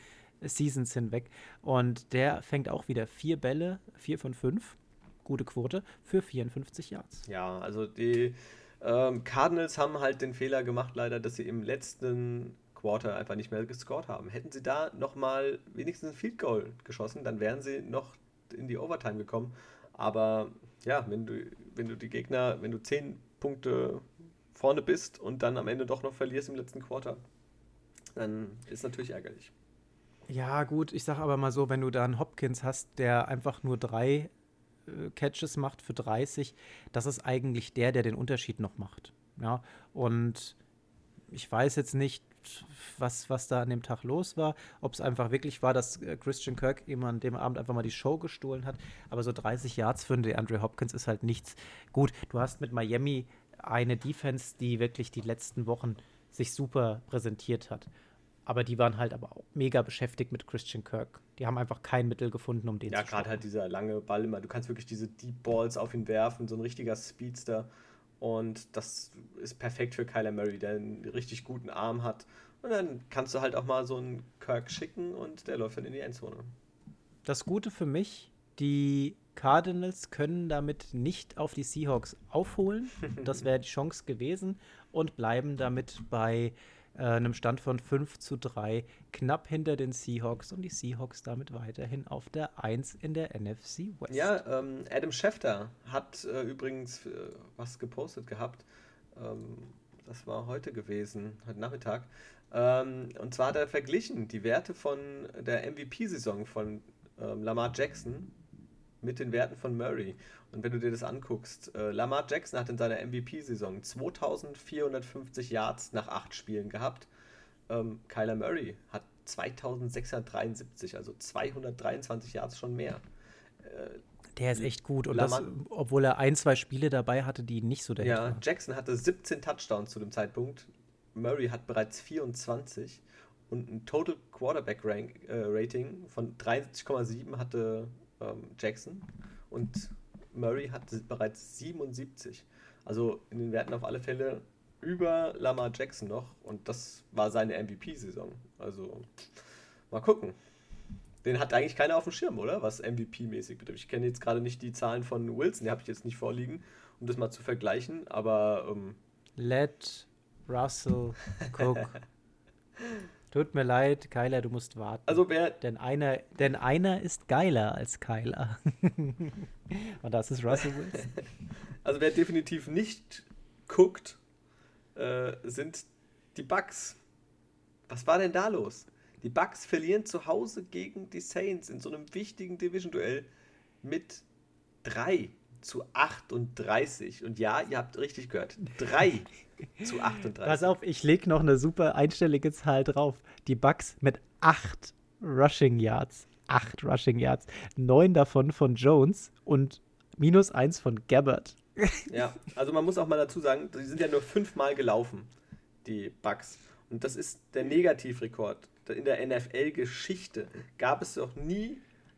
Seasons hinweg. Und der fängt auch wieder vier Bälle, vier von fünf, gute Quote, für 54 Yards. Ja, also die ähm, Cardinals haben halt den Fehler gemacht, leider, dass sie im letzten Quarter einfach nicht mehr gescored haben. Hätten sie da nochmal wenigstens ein Field Goal geschossen, dann wären sie noch in die Overtime gekommen. Aber ja, wenn du, wenn du die Gegner, wenn du zehn Punkte vorne bist und dann am Ende doch noch verlierst im letzten Quarter, dann ist natürlich ärgerlich. Ja, gut, ich sage aber mal so, wenn du da einen Hopkins hast, der einfach nur drei äh, Catches macht für 30, das ist eigentlich der, der den Unterschied noch macht. Ja, und ich weiß jetzt nicht, was, was da an dem Tag los war. Ob es einfach wirklich war, dass äh, Christian Kirk ihm an dem Abend einfach mal die Show gestohlen hat. Aber so 30 Yards für den Andre Hopkins ist halt nichts. Gut, du hast mit Miami eine Defense, die wirklich die letzten Wochen sich super präsentiert hat. Aber die waren halt aber auch mega beschäftigt mit Christian Kirk. Die haben einfach kein Mittel gefunden, um den ja, zu Ja, gerade halt dieser lange Ball immer. Du kannst wirklich diese Deep Balls auf ihn werfen, so ein richtiger Speedster. Und das ist perfekt für Kyler Murray, der einen richtig guten Arm hat. Und dann kannst du halt auch mal so einen Kirk schicken und der läuft dann in die Endzone. Das Gute für mich, die Cardinals können damit nicht auf die Seahawks aufholen. Das wäre die Chance gewesen und bleiben damit bei äh, einem Stand von 5 zu 3 knapp hinter den Seahawks und die Seahawks damit weiterhin auf der 1 in der NFC West. Ja, ähm, Adam Schefter hat äh, übrigens äh, was gepostet gehabt. Ähm, das war heute gewesen, heute Nachmittag. Ähm, und zwar hat er verglichen die Werte von der MVP-Saison von ähm, Lamar Jackson mit den Werten von Murray. Und wenn du dir das anguckst, äh, Lamar Jackson hat in seiner MVP-Saison 2450 Yards nach acht Spielen gehabt. Ähm, Kyler Murray hat 2673, also 223 Yards schon mehr. Äh, der ist echt gut. Und das, obwohl er ein, zwei Spiele dabei hatte, die nicht so der Ja, war. Jackson hatte 17 Touchdowns zu dem Zeitpunkt. Murray hat bereits 24 und ein Total Quarterback Rank, äh, Rating von 73,7 hatte ähm, Jackson und Murray hat bereits 77. Also in den Werten auf alle Fälle über Lamar Jackson noch und das war seine MVP-Saison. Also mal gucken. Den hat eigentlich keiner auf dem Schirm, oder? Was MVP-mäßig betrifft. Ich kenne jetzt gerade nicht die Zahlen von Wilson, die habe ich jetzt nicht vorliegen, um das mal zu vergleichen, aber. Ähm Let Russell Cook Tut mir leid, Kyler, du musst warten. Also wer. Denn einer, denn einer ist geiler als Kyler. Und das ist Russell Wilson. Also wer definitiv nicht guckt, äh, sind die Bucks. Was war denn da los? Die Bucks verlieren zu Hause gegen die Saints in so einem wichtigen Division-Duell mit drei zu 38. Und ja, ihr habt richtig gehört. 3 zu 38. Pass auf, ich lege noch eine super einstellige Zahl drauf. Die Bucks mit 8 Rushing Yards. 8 Rushing Yards. 9 davon von Jones und minus 1 von Gabbard. Ja, also man muss auch mal dazu sagen, die sind ja nur fünfmal gelaufen, die Bucks. Und das ist der Negativrekord. In der NFL-Geschichte gab es noch nie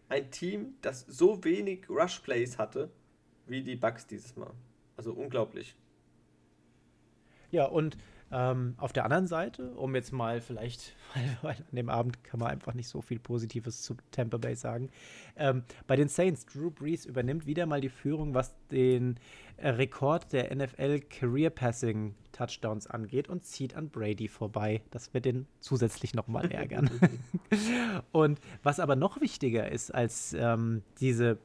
ein Team, das so wenig Rush-Plays hatte wie die Bugs dieses Mal. Also unglaublich. Ja, und ähm, auf der anderen Seite, um jetzt mal vielleicht, weil, an dem Abend kann man einfach nicht so viel Positives zu Tampa Bay sagen. Ähm, bei den Saints, Drew Brees übernimmt wieder mal die Führung, was den äh, Rekord der NFL Career Passing Touchdowns angeht und zieht an Brady vorbei. Das wird den zusätzlich nochmal ärgern. und was aber noch wichtiger ist als ähm, diese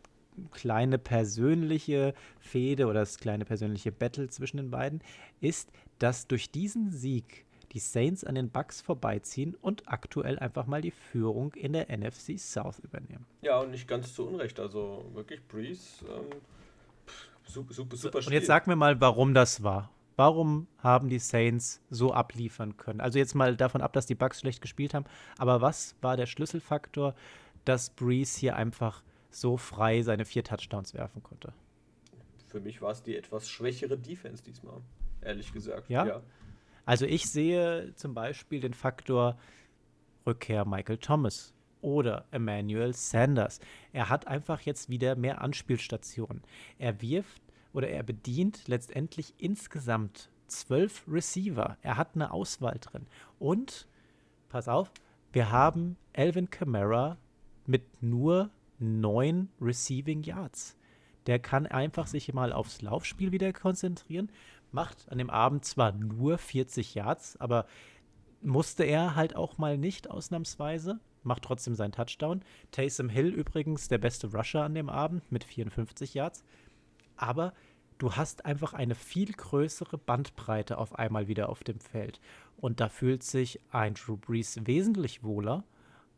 kleine persönliche Fehde oder das kleine persönliche Battle zwischen den beiden ist, dass durch diesen Sieg die Saints an den Bucks vorbeiziehen und aktuell einfach mal die Führung in der NFC South übernehmen. Ja, und nicht ganz zu Unrecht. Also wirklich Breeze, ähm, super, super, super Und jetzt sag mir mal, warum das war. Warum haben die Saints so abliefern können? Also jetzt mal davon ab, dass die Bucks schlecht gespielt haben, aber was war der Schlüsselfaktor, dass Breeze hier einfach so frei seine vier Touchdowns werfen konnte. Für mich war es die etwas schwächere Defense diesmal, ehrlich gesagt. Ja? ja. Also ich sehe zum Beispiel den Faktor Rückkehr Michael Thomas oder Emmanuel Sanders. Er hat einfach jetzt wieder mehr Anspielstationen. Er wirft oder er bedient letztendlich insgesamt zwölf Receiver. Er hat eine Auswahl drin. Und, pass auf, wir haben Alvin Kamara mit nur neun Receiving Yards. Der kann einfach sich mal aufs Laufspiel wieder konzentrieren, macht an dem Abend zwar nur 40 Yards, aber musste er halt auch mal nicht ausnahmsweise, macht trotzdem seinen Touchdown. Taysom Hill übrigens der beste Rusher an dem Abend mit 54 Yards. Aber du hast einfach eine viel größere Bandbreite auf einmal wieder auf dem Feld. Und da fühlt sich ein Drew Brees wesentlich wohler.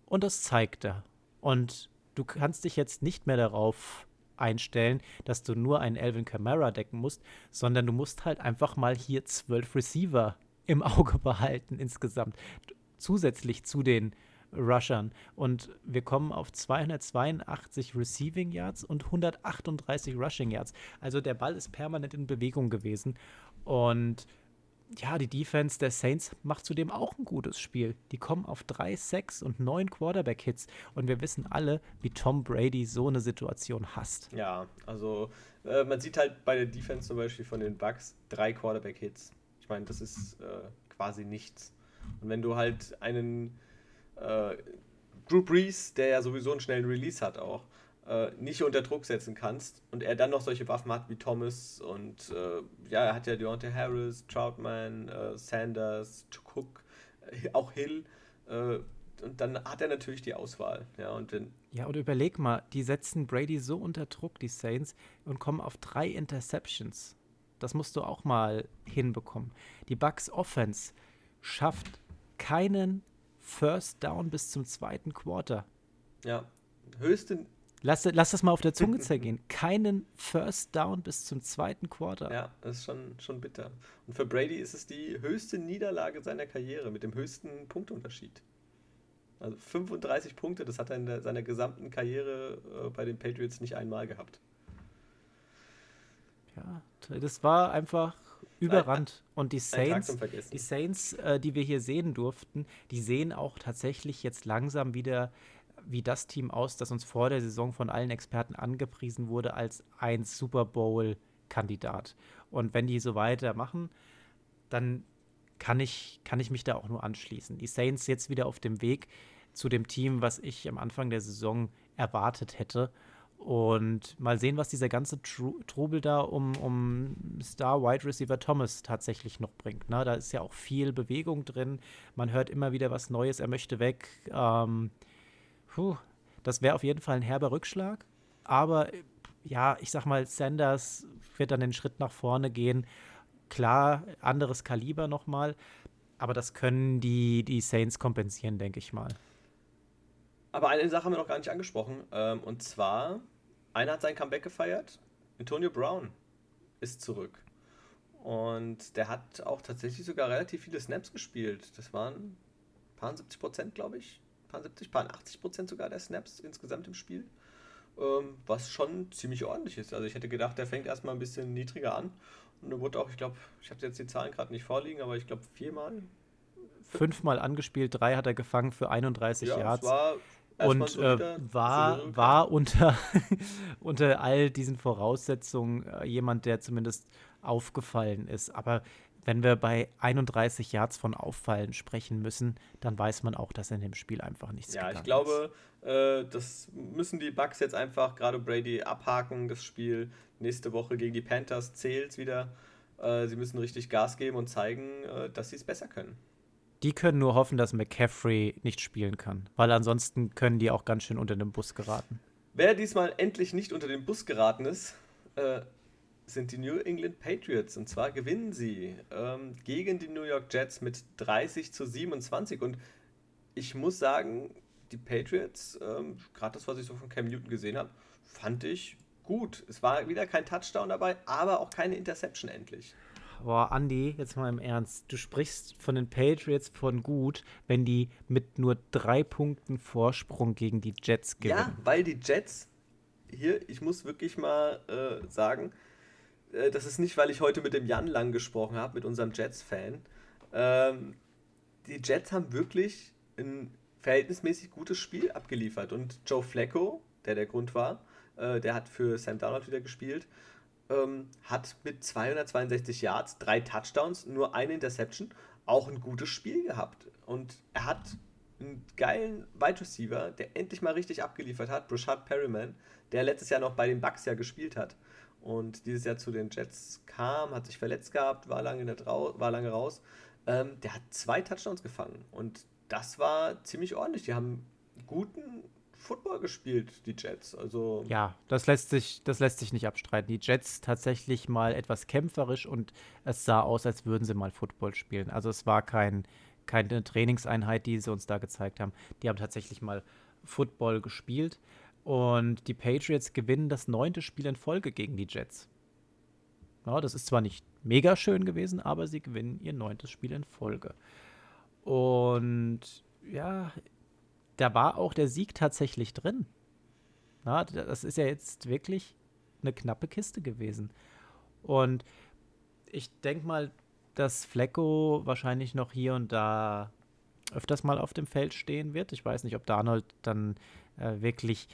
Und das zeigt er. Und du kannst dich jetzt nicht mehr darauf einstellen, dass du nur einen Elvin Kamara decken musst, sondern du musst halt einfach mal hier zwölf Receiver im Auge behalten insgesamt. Zusätzlich zu den Rushern. Und wir kommen auf 282 Receiving Yards und 138 Rushing Yards. Also der Ball ist permanent in Bewegung gewesen. Und ja, die Defense der Saints macht zudem auch ein gutes Spiel. Die kommen auf drei Sacks und neun Quarterback-Hits. Und wir wissen alle, wie Tom Brady so eine Situation hasst. Ja, also äh, man sieht halt bei der Defense zum Beispiel von den Bucks drei Quarterback-Hits. Ich meine, das ist äh, quasi nichts. Und wenn du halt einen äh, Drew Brees, der ja sowieso einen schnellen Release hat auch, äh, nicht unter Druck setzen kannst und er dann noch solche Waffen hat wie Thomas und äh, ja, er hat ja Deontay Harris, Troutman, äh, Sanders, Cook, äh, auch Hill äh, und dann hat er natürlich die Auswahl. Ja, und dann ja, oder überleg mal, die setzen Brady so unter Druck, die Saints, und kommen auf drei Interceptions. Das musst du auch mal hinbekommen. Die Bucks Offense schafft keinen First Down bis zum zweiten Quarter. Ja, höchste. Lass, lass das mal auf der Zunge zergehen. Keinen First Down bis zum zweiten Quarter. Ja, das ist schon, schon bitter. Und für Brady ist es die höchste Niederlage seiner Karriere mit dem höchsten Punktunterschied. Also 35 Punkte, das hat er in der, seiner gesamten Karriere äh, bei den Patriots nicht einmal gehabt. Ja, das war einfach überrannt. Und die Saints, die Saints, äh, die wir hier sehen durften, die sehen auch tatsächlich jetzt langsam wieder wie das Team aus, das uns vor der Saison von allen Experten angepriesen wurde als ein Super Bowl-Kandidat. Und wenn die so weitermachen, dann kann ich, kann ich mich da auch nur anschließen. Die Saints jetzt wieder auf dem Weg zu dem Team, was ich am Anfang der Saison erwartet hätte. Und mal sehen, was dieser ganze Tru Trubel da um, um Star Wide Receiver Thomas tatsächlich noch bringt. Ne? Da ist ja auch viel Bewegung drin. Man hört immer wieder was Neues. Er möchte weg. Ähm, puh, das wäre auf jeden Fall ein herber Rückschlag. Aber ja, ich sag mal, Sanders wird dann den Schritt nach vorne gehen. Klar, anderes Kaliber nochmal. Aber das können die, die Saints kompensieren, denke ich mal. Aber eine Sache haben wir noch gar nicht angesprochen. Ähm, und zwar einer hat sein Comeback gefeiert. Antonio Brown ist zurück. Und der hat auch tatsächlich sogar relativ viele Snaps gespielt. Das waren ein paar 70 Prozent, glaube ich. Paar 70, ein paar 80 Prozent sogar der Snaps insgesamt im Spiel. Ähm, was schon ziemlich ordentlich ist. Also ich hätte gedacht, der fängt erstmal ein bisschen niedriger an. Und er wurde auch, ich glaube, ich habe jetzt die Zahlen gerade nicht vorliegen, aber ich glaube viermal. Fünfmal angespielt, drei hat er gefangen für 31 ja, Yards. War und so äh, war, war unter, unter all diesen Voraussetzungen äh, jemand, der zumindest aufgefallen ist. Aber wenn wir bei 31 Yards von Auffallen sprechen müssen, dann weiß man auch, dass in dem Spiel einfach nichts Ja, ich glaube, äh, das müssen die Bucks jetzt einfach, gerade Brady, abhaken, das Spiel. Nächste Woche gegen die Panthers zählt wieder. Äh, sie müssen richtig Gas geben und zeigen, äh, dass sie es besser können. Die können nur hoffen, dass McCaffrey nicht spielen kann, weil ansonsten können die auch ganz schön unter den Bus geraten. Wer diesmal endlich nicht unter den Bus geraten ist, äh, sind die New England Patriots. Und zwar gewinnen sie ähm, gegen die New York Jets mit 30 zu 27. Und ich muss sagen, die Patriots, ähm, gerade das, was ich so von Cam Newton gesehen habe, fand ich gut. Es war wieder kein Touchdown dabei, aber auch keine Interception endlich. Boah, Andy, jetzt mal im Ernst. Du sprichst von den Patriots von gut, wenn die mit nur drei Punkten Vorsprung gegen die Jets gewinnen. Ja, weil die Jets, hier, ich muss wirklich mal äh, sagen, äh, das ist nicht, weil ich heute mit dem Jan Lang gesprochen habe, mit unserem Jets-Fan. Ähm, die Jets haben wirklich ein verhältnismäßig gutes Spiel abgeliefert. Und Joe Flacco, der der Grund war, äh, der hat für Sam Darnold wieder gespielt ähm, hat mit 262 Yards, drei Touchdowns, nur eine Interception, auch ein gutes Spiel gehabt. Und er hat einen geilen Wide Receiver, der endlich mal richtig abgeliefert hat, Brashad Perryman, der letztes Jahr noch bei den Bucks ja gespielt hat und dieses Jahr zu den Jets kam, hat sich verletzt gehabt, war lange, war lange raus. Ähm, der hat zwei Touchdowns gefangen und das war ziemlich ordentlich. Die haben guten Football gespielt, die Jets. Also ja, das lässt sich, das lässt sich nicht abstreiten. Die Jets tatsächlich mal etwas kämpferisch und es sah aus, als würden sie mal Football spielen. Also es war kein, keine Trainingseinheit, die sie uns da gezeigt haben. Die haben tatsächlich mal Football gespielt. Und die Patriots gewinnen das neunte Spiel in Folge gegen die Jets. Ja, das ist zwar nicht mega schön gewesen, aber sie gewinnen ihr neuntes Spiel in Folge. Und ja, da war auch der Sieg tatsächlich drin. Na, das ist ja jetzt wirklich eine knappe Kiste gewesen. Und ich denke mal, dass Flecko wahrscheinlich noch hier und da öfters mal auf dem Feld stehen wird. Ich weiß nicht, ob Darnold dann äh, wirklich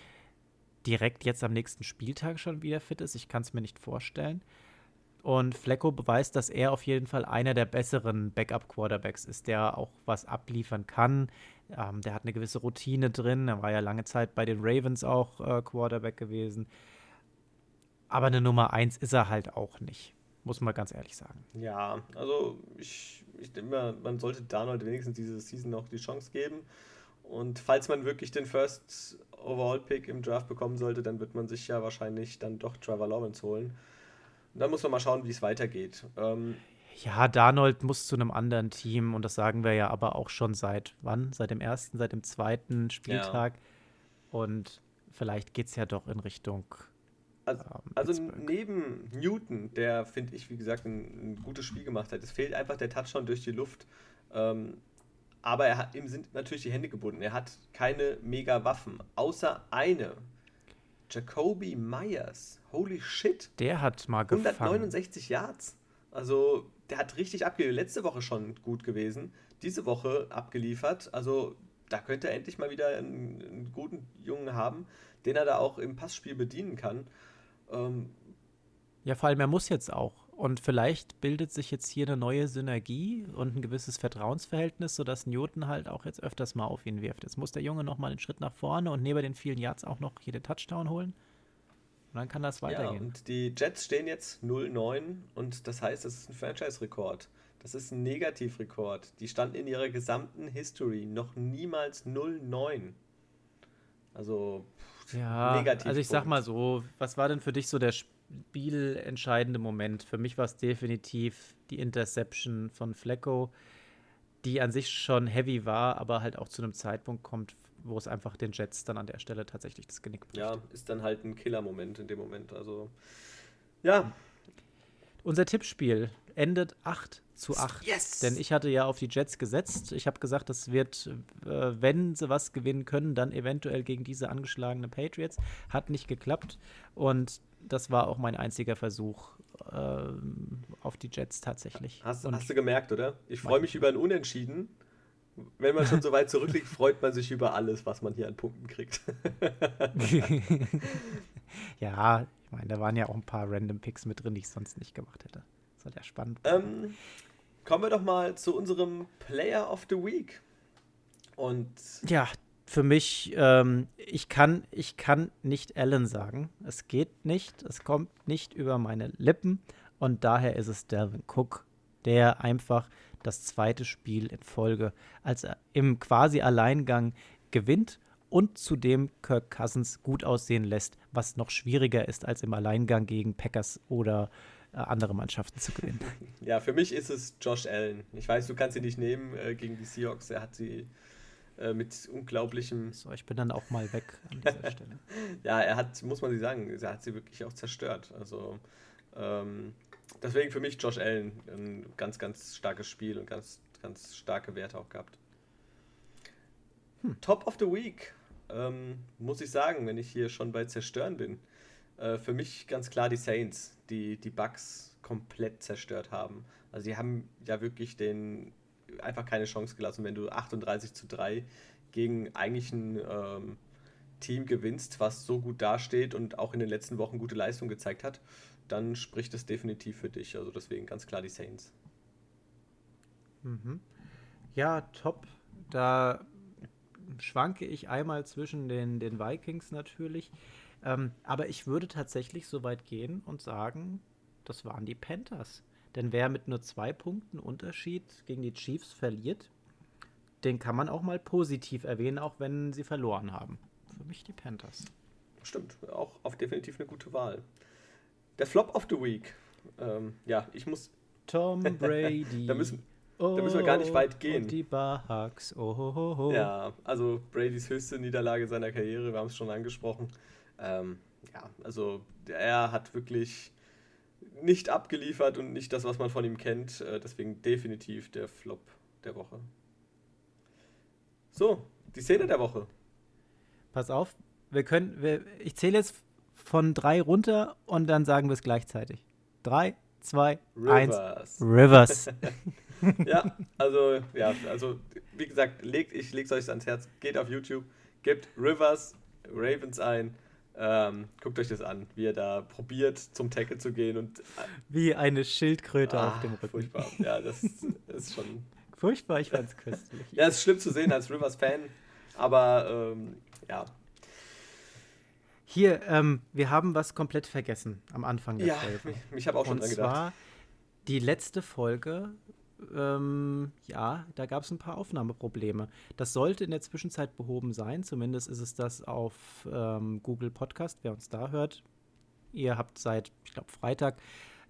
direkt jetzt am nächsten Spieltag schon wieder fit ist. Ich kann es mir nicht vorstellen. Und Flecko beweist, dass er auf jeden Fall einer der besseren Backup-Quarterbacks ist, der auch was abliefern kann. Ähm, der hat eine gewisse Routine drin. Er war ja lange Zeit bei den Ravens auch äh, Quarterback gewesen. Aber eine Nummer 1 ist er halt auch nicht. Muss man ganz ehrlich sagen. Ja, also ich, ich denke man sollte Darnold wenigstens diese Season noch die Chance geben. Und falls man wirklich den First Overall Pick im Draft bekommen sollte, dann wird man sich ja wahrscheinlich dann doch Trevor Lawrence holen. Und dann muss man mal schauen, wie es weitergeht. Ähm, ja, Darnold muss zu einem anderen Team und das sagen wir ja aber auch schon seit wann? Seit dem ersten, seit dem zweiten Spieltag. Ja. Und vielleicht geht es ja doch in Richtung also, ähm, also neben Newton, der, finde ich, wie gesagt, ein, ein, gutes Spiel gemacht hat, es fehlt einfach der Touchdown durch die Luft. Ähm, aber er hat, ihm sind natürlich die Hände gebunden. Er hat keine mega Waffen, außer eine. Jacoby Myers. Holy shit. Der hat mal gefangen. 169 Yards. Also, der hat richtig abgeliefert. Letzte Woche schon gut gewesen. Diese Woche abgeliefert. Also, da könnte er endlich mal wieder einen, einen guten Jungen haben, den er da auch im Passspiel bedienen kann. Ähm, ja, vor allem, er muss jetzt auch. Und vielleicht bildet sich jetzt hier eine neue Synergie und ein gewisses Vertrauensverhältnis, sodass Newton halt auch jetzt öfters mal auf ihn wirft. Jetzt muss der Junge noch mal einen Schritt nach vorne und neben den vielen Yards auch noch hier den Touchdown holen. Und dann kann das weitergehen. Ja, und die Jets stehen jetzt 0-9 und das heißt, das ist ein Franchise-Rekord. Das ist ein Negativrekord. Die standen in ihrer gesamten History noch niemals 0-9. Also, ja, negativ. Also ich sag mal so, was war denn für dich so der spielentscheidende Moment? Für mich war es definitiv die Interception von Flecko, die an sich schon heavy war, aber halt auch zu einem Zeitpunkt kommt, wo es einfach den Jets dann an der Stelle tatsächlich das Genick bricht. Ja, ist dann halt ein Killer-Moment in dem Moment. Also, ja. Unser Tippspiel endet 8 zu 8. Yes! Denn ich hatte ja auf die Jets gesetzt. Ich habe gesagt, das wird, äh, wenn sie was gewinnen können, dann eventuell gegen diese angeschlagene Patriots. Hat nicht geklappt. Und das war auch mein einziger Versuch äh, auf die Jets tatsächlich. Hast, hast du gemerkt, oder? Ich freue mich über ein Unentschieden. Wenn man schon so weit zurückliegt, freut man sich über alles, was man hier an Punkten kriegt. ja, ich meine, da waren ja auch ein paar Random Picks mit drin, die ich sonst nicht gemacht hätte. War ja spannend. Ähm, kommen wir doch mal zu unserem Player of the Week. Und ja, für mich, ähm, ich, kann, ich kann nicht Allen sagen. Es geht nicht. Es kommt nicht über meine Lippen. Und daher ist es Delvin Cook, der einfach das zweite Spiel in Folge als er im quasi Alleingang gewinnt und zudem Kirk Cousins gut aussehen lässt, was noch schwieriger ist, als im Alleingang gegen Packers oder äh, andere Mannschaften zu gewinnen. Ja, für mich ist es Josh Allen. Ich weiß, du kannst sie nicht nehmen äh, gegen die Seahawks. Er hat sie äh, mit unglaublichem. So, ich bin dann auch mal weg an dieser Stelle. ja, er hat, muss man sie sagen, er hat sie wirklich auch zerstört. Also ähm, deswegen für mich Josh Allen ein ganz, ganz starkes Spiel und ganz, ganz starke Werte auch gehabt. Hm. Top of the Week. Ähm, muss ich sagen, wenn ich hier schon bei Zerstören bin. Äh, für mich ganz klar die Saints, die die Bugs komplett zerstört haben. Also die haben ja wirklich den einfach keine Chance gelassen, wenn du 38 zu 3 gegen eigentlich ein ähm, Team gewinnst, was so gut dasteht und auch in den letzten Wochen gute Leistung gezeigt hat, dann spricht es definitiv für dich. Also deswegen ganz klar die Saints. Mhm. Ja, top. Da schwanke ich einmal zwischen den, den Vikings natürlich. Ähm, aber ich würde tatsächlich so weit gehen und sagen, das waren die Panthers. Denn wer mit nur zwei Punkten Unterschied gegen die Chiefs verliert, den kann man auch mal positiv erwähnen, auch wenn sie verloren haben. Für mich die Panthers. Stimmt, auch auf definitiv eine gute Wahl. Der Flop of the Week. Ähm, ja, ich muss. Tom Brady. da, müssen, oh, da müssen wir gar nicht weit gehen. Und die Bucks. Oh, oh, oh, oh. Ja, also Bradys höchste Niederlage seiner Karriere, wir haben es schon angesprochen. Ähm, ja, also er hat wirklich nicht abgeliefert und nicht das, was man von ihm kennt. Äh, deswegen definitiv der Flop der Woche. So, die Szene der Woche. Pass auf, wir können, wir, ich zähle jetzt von drei runter und dann sagen wir es gleichzeitig. Drei, zwei, Rivers. eins. Rivers. ja, also, ja, also, wie gesagt, legt, ich lege es euch ans Herz, geht auf YouTube, gebt Rivers Ravens ein. Ähm, guckt euch das an, wie er da probiert, zum Tackle zu gehen und. Äh, wie eine Schildkröte ah, auf dem Rücken. Furchtbar. Ja, das ist schon. Furchtbar, ich fand's köstlich. ja, es ist schlimm zu sehen als Rivers-Fan, aber ähm, ja. Hier, ähm, wir haben was komplett vergessen am Anfang der ja, Folge. Ich, ich habe auch schon Und dran gedacht. Zwar die letzte Folge ähm, ja, da gab es ein paar Aufnahmeprobleme. Das sollte in der Zwischenzeit behoben sein. Zumindest ist es das auf ähm, Google Podcast, wer uns da hört. Ihr habt seit, ich glaube, Freitag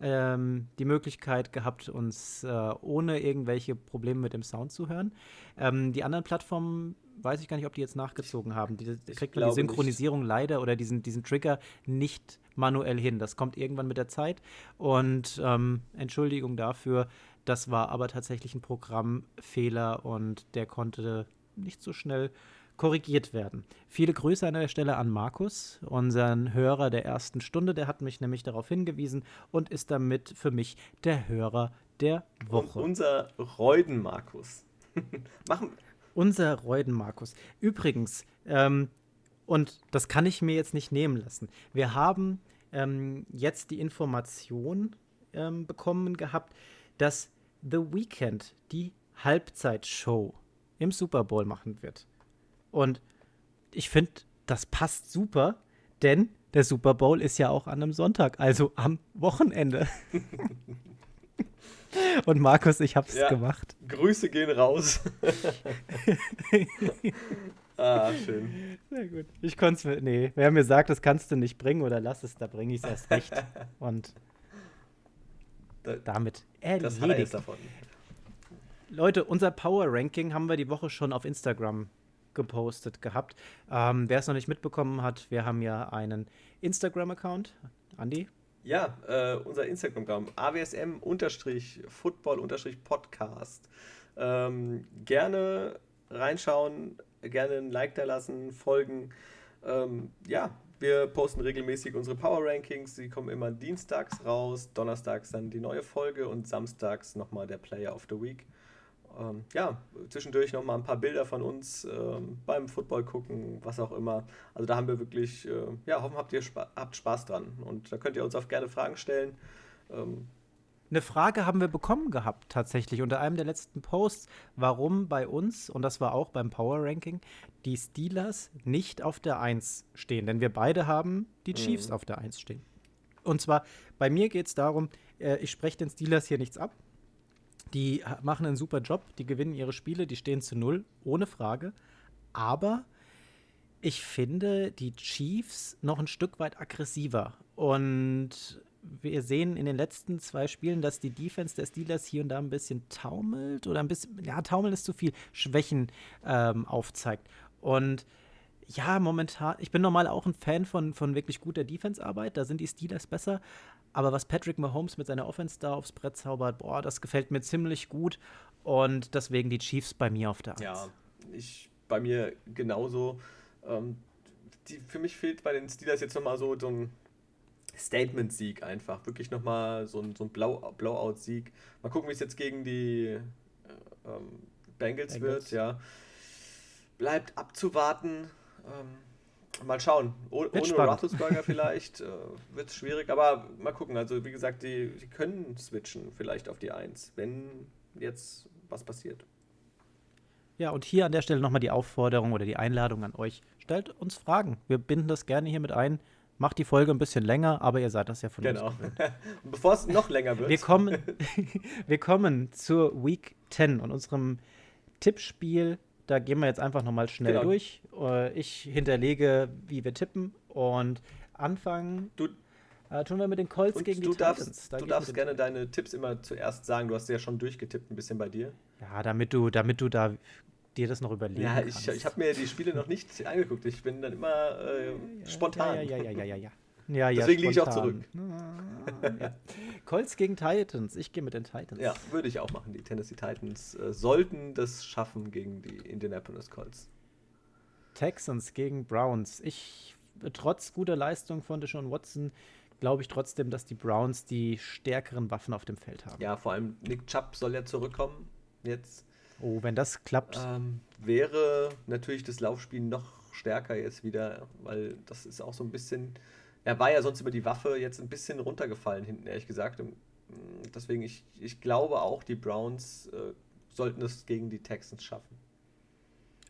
ähm, die Möglichkeit gehabt, uns äh, ohne irgendwelche Probleme mit dem Sound zu hören. Ähm, die anderen Plattformen weiß ich gar nicht, ob die jetzt nachgezogen haben. Die, die kriegt man die Synchronisierung nicht. leider oder diesen, diesen Trigger nicht manuell hin. Das kommt irgendwann mit der Zeit. Und ähm, Entschuldigung dafür, das war aber tatsächlich ein Programmfehler und der konnte nicht so schnell korrigiert werden. Viele Grüße an der Stelle an Markus, unseren Hörer der ersten Stunde. Der hat mich nämlich darauf hingewiesen und ist damit für mich der Hörer der Woche. Und unser Reuden Markus. Machen. Unser Reuden Markus. Übrigens, ähm, und das kann ich mir jetzt nicht nehmen lassen. Wir haben ähm, jetzt die Information ähm, bekommen gehabt, dass The Weeknd die Halbzeitshow im Super Bowl machen wird. Und ich finde, das passt super, denn der Super Bowl ist ja auch an einem Sonntag, also am Wochenende. Und Markus, ich hab's ja, gemacht. Grüße gehen raus. ah, schön. Sehr gut. Ich konnte es Nee, wer mir sagt, das kannst du nicht bringen oder lass es, da bringe ich es erst recht. Und damit erledigt. Das davon. Leute, unser Power Ranking haben wir die Woche schon auf Instagram gepostet gehabt. Ähm, Wer es noch nicht mitbekommen hat, wir haben ja einen Instagram-Account. Andi? Ja, äh, unser Instagram-Account, awsm-football-podcast. Ähm, gerne reinschauen, gerne ein Like da lassen, folgen. Ähm, ja, wir posten regelmäßig unsere Power Rankings. Sie kommen immer dienstags raus, donnerstags dann die neue Folge und samstags nochmal der Player of the Week. Ähm, ja, zwischendurch nochmal ein paar Bilder von uns ähm, beim Football gucken, was auch immer. Also da haben wir wirklich, äh, ja, hoffen, habt ihr Spa habt Spaß dran. Und da könnt ihr uns auch gerne Fragen stellen. Ähm, eine Frage haben wir bekommen gehabt, tatsächlich, unter einem der letzten Posts, warum bei uns, und das war auch beim Power Ranking, die Steelers nicht auf der 1 stehen. Denn wir beide haben die Chiefs mhm. auf der 1 stehen. Und zwar, bei mir geht es darum, äh, ich spreche den Steelers hier nichts ab. Die machen einen super Job, die gewinnen ihre Spiele, die stehen zu null, ohne Frage. Aber ich finde die Chiefs noch ein Stück weit aggressiver. Und wir sehen in den letzten zwei Spielen, dass die Defense der Steelers hier und da ein bisschen taumelt oder ein bisschen, ja, taumeln ist zu viel, Schwächen ähm, aufzeigt. Und ja, momentan, ich bin normal auch ein Fan von, von wirklich guter Defense-Arbeit, da sind die Steelers besser. Aber was Patrick Mahomes mit seiner Offense da aufs Brett zaubert, boah, das gefällt mir ziemlich gut. Und deswegen die Chiefs bei mir auf der 1. Ja, ich bei mir genauso. Ähm, die, für mich fehlt bei den Steelers jetzt nochmal so, so ein Statement-Sieg einfach. Wirklich nochmal so ein, so ein Blowout-Sieg. Mal gucken, wie es jetzt gegen die äh, ähm, Bengals, Bengals, wird, ja. Bleibt abzuwarten. Ähm, mal schauen. Oh, ohne Roethlisberger vielleicht äh, wird es schwierig, aber mal gucken. Also wie gesagt, die, die können switchen vielleicht auf die 1, wenn jetzt was passiert. Ja, und hier an der Stelle nochmal die Aufforderung oder die Einladung an euch. Stellt uns Fragen. Wir binden das gerne hier mit ein macht die Folge ein bisschen länger, aber ihr seid das ja von genau. uns. Genau. Bevor es noch länger wird. Wir kommen, wir kommen zur Week 10 und unserem Tippspiel. Da gehen wir jetzt einfach nochmal schnell genau. durch. Äh, ich hinterlege, wie wir tippen und anfangen. Du, äh, tun wir mit den Colts gegen die darfst, Titans. Da du darfst gerne deine Tipps immer zuerst sagen. Du hast ja schon durchgetippt ein bisschen bei dir. Ja, damit du, damit du da dir das noch überlegen ja, ich, ich habe mir die Spiele noch nicht angeguckt. Ich bin dann immer äh, spontan. Ja, ja, ja, ja, ja, ja. Ja, ja, Deswegen liege ich auch spontan. zurück. ja. Colts gegen Titans. Ich gehe mit den Titans. Ja, würde ich auch machen. Die Tennessee Titans äh, sollten das schaffen gegen die Indianapolis Colts. Texans gegen Browns. Ich, trotz guter Leistung von Deshaun Watson, glaube ich trotzdem, dass die Browns die stärkeren Waffen auf dem Feld haben. Ja, vor allem Nick Chubb soll ja zurückkommen jetzt. Oh, wenn das klappt. Ähm, wäre natürlich das Laufspiel noch stärker jetzt wieder, weil das ist auch so ein bisschen. Er war ja sonst über die Waffe jetzt ein bisschen runtergefallen hinten, ehrlich gesagt. Und mm, deswegen, ich, ich glaube auch, die Browns äh, sollten es gegen die Texans schaffen.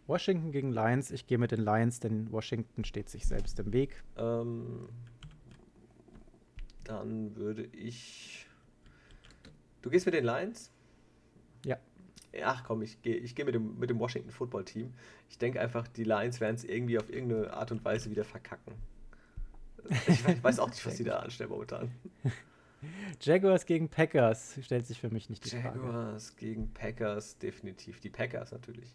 Washington gegen Lions. Ich gehe mit den Lions, denn Washington steht sich selbst im Weg. Ähm, dann würde ich. Du gehst mit den Lions? Ach komm, ich gehe ich geh mit, dem, mit dem Washington Football Team. Ich denke einfach, die Lions werden es irgendwie auf irgendeine Art und Weise wieder verkacken. Ich weiß, ich weiß auch nicht, was die da anstellen momentan. Jaguars gegen Packers stellt sich für mich nicht die Frage. Jaguars gegen Packers, definitiv. Die Packers natürlich.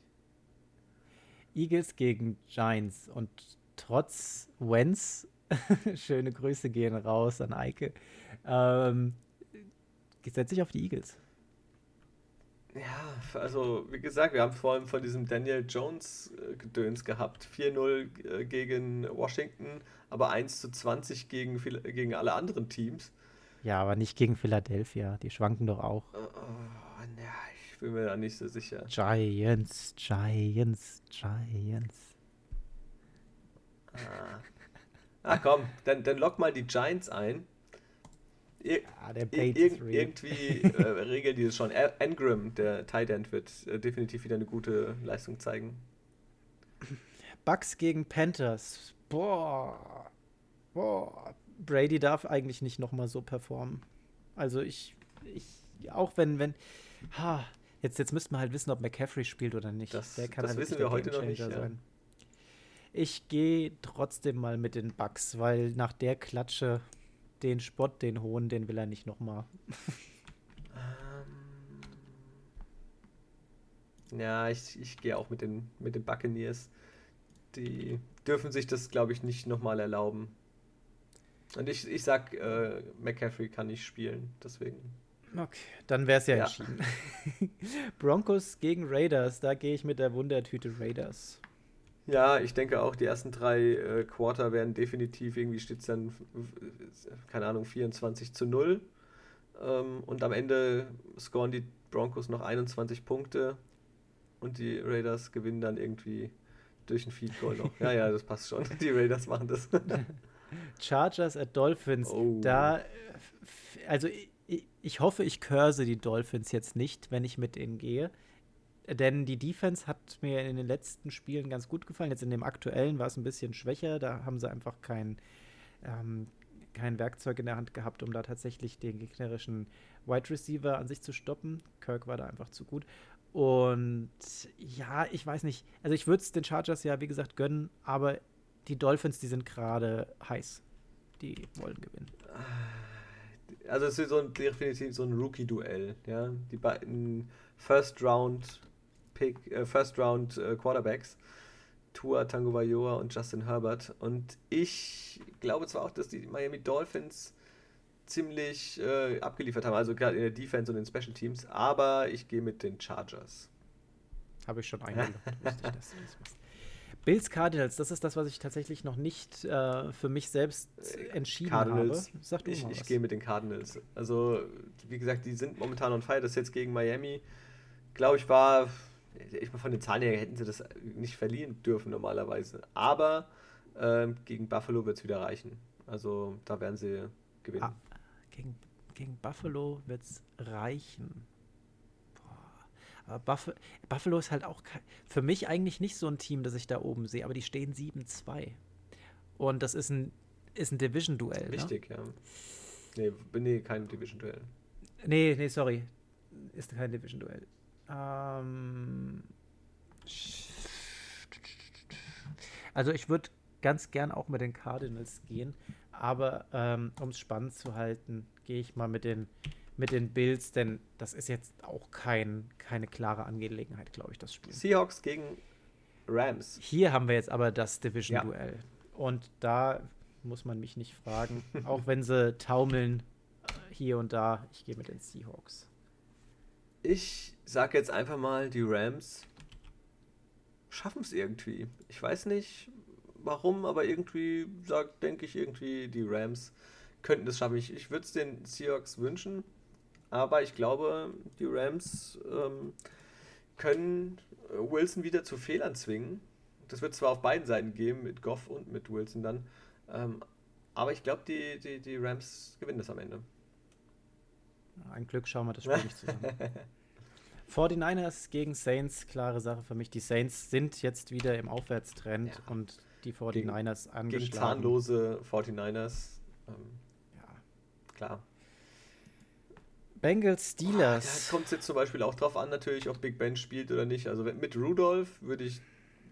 Eagles gegen Giants. Und trotz Wentz, schöne Grüße gehen raus an Eike, ähm, setze ich auf die Eagles. Ja, also wie gesagt, wir haben vorhin von diesem Daniel Jones äh, Gedöns gehabt. 4-0 äh, gegen Washington, aber 1 zu 20 gegen, gegen alle anderen Teams. Ja, aber nicht gegen Philadelphia. Die schwanken doch auch. Oh, oh, ja, ich bin mir da nicht so sicher. Giants, Giants, Giants. Ah, ah komm, dann, dann lock mal die Giants ein. Ir Ah, der ir Bait ist real. irgendwie äh, regeln die das schon. Engram, der Tight End, wird äh, definitiv wieder eine gute Leistung zeigen. Bucks gegen Panthers. Boah. Boah. Brady darf eigentlich nicht nochmal so performen. Also ich, ich, auch wenn, wenn, ha, jetzt, jetzt müssten wir halt wissen, ob McCaffrey spielt oder nicht. Das- Der kann das halt da wissen wir heute noch nicht, ja. Ich gehe trotzdem mal mit den Bucks, weil nach der Klatsche den Spott, den Hohn, den will er nicht nochmal. Ähm, ja, ich, ich gehe auch mit den, mit den Buccaneers. Die dürfen sich das, glaube ich, nicht nochmal erlauben. Und ich, ich sag, äh, McCaffrey kann nicht spielen, deswegen. Okay, dann wäre es ja, Ja. entschieden. Broncos gegen Raiders, da gehe ich mit der Wundertüte Raiders. Ja, ich denke auch, die ersten drei äh, Quarter werden definitiv, irgendwie steht es dann, äh, keine Ahnung, 24 zu 0. Ähm, und am Ende scoren die Broncos noch 21 Punkte und die Raiders gewinnen dann irgendwie durch ein Field Goal noch. Ja, ja, das passt schon. Die Raiders machen das. Chargers at Dolphins. Oh. Da, also ich, ich hoffe, ich curse die Dolphins jetzt nicht, wenn ich mit denen gehe. Denn die Defense hat mir in den letzten Spielen ganz gut gefallen. Jetzt in dem aktuellen war es ein bisschen schwächer. Da haben sie einfach kein, ähm, kein Werkzeug in der Hand gehabt, um da tatsächlich den gegnerischen Wide Receiver an sich zu stoppen. Kirk war da einfach zu gut. Und ja, ich weiß nicht. Also ich würde es den Chargers ja, wie gesagt, gönnen, aber die Dolphins, die sind gerade heiß. Die wollen gewinnen. Also es ist so ein, definitiv so ein Rookie-Duell, ja. Die beiden First Round Pick, äh, First Round äh, Quarterbacks, Tua Tagovailoa und Justin Herbert. Und ich glaube zwar auch, dass die Miami Dolphins ziemlich äh, abgeliefert haben, also gerade in der Defense und in den Special Teams, aber ich gehe mit den Chargers. Habe ich schon eingeloggt. wusste ich, dass du das machst. Bills Cardinals, das ist das, was ich tatsächlich noch nicht äh, für mich selbst entschieden Cardinals. habe. Sag du Ich, ich gehe mit den Cardinals. Also, wie gesagt, die sind momentan on fire. Das jetzt gegen Miami, glaube ich, war. Ich meine, von den Zahlen her hätten sie das nicht verlieren dürfen normalerweise. Aber ähm, gegen Buffalo wird es wieder reichen. Also, da werden sie gewinnen. Ah, gegen, gegen Buffalo wird es reichen. Boah. Aber Buff Buffalo ist halt auch für mich eigentlich nicht so ein Team, das ich da oben sehe, aber die stehen 7-2. Und das ist ein, ist ein Division-Duell. Ne? Wichtig, ja. Nee, nee kein Division-Duell. Nee, nee, sorry. Ist kein Division-Duell. Ähm, also ich würde ganz gern auch mit den Cardinals gehen, aber ähm, um es spannend zu halten, gehe ich mal mit den, mit den Bills, denn das ist jetzt auch kein, keine klare Angelegenheit, glaube ich, das Spiel. Seahawks gegen Rams. Hier haben wir jetzt aber das Division-Duell. Und da muss man mich nicht fragen. Auch wenn sie taumeln hier und da. Ich gehe mit den Seahawks. Ich sage jetzt einfach mal, die Rams schaffen es irgendwie. Ich weiß nicht warum, aber irgendwie denke ich irgendwie, die Rams könnten das schaffen. Ich, ich würde es den Seahawks wünschen, aber ich glaube, die Rams ähm, können Wilson wieder zu Fehlern zwingen. Das wird zwar auf beiden Seiten geben, mit Goff und mit Wilson dann, ähm, aber ich glaube, die, die, die Rams gewinnen das am Ende. Ein Glück schauen wir das Spiel nicht zusammen. 49ers gegen Saints, klare Sache für mich. Die Saints sind jetzt wieder im Aufwärtstrend ja. und die 49ers gegen, angeschlagen. Gegen zahnlose 49ers. Ähm, ja. Klar. Bengals Steelers. Oh, da kommt es jetzt zum Beispiel auch drauf an, natürlich, ob Big Ben spielt oder nicht. Also mit Rudolph würde ich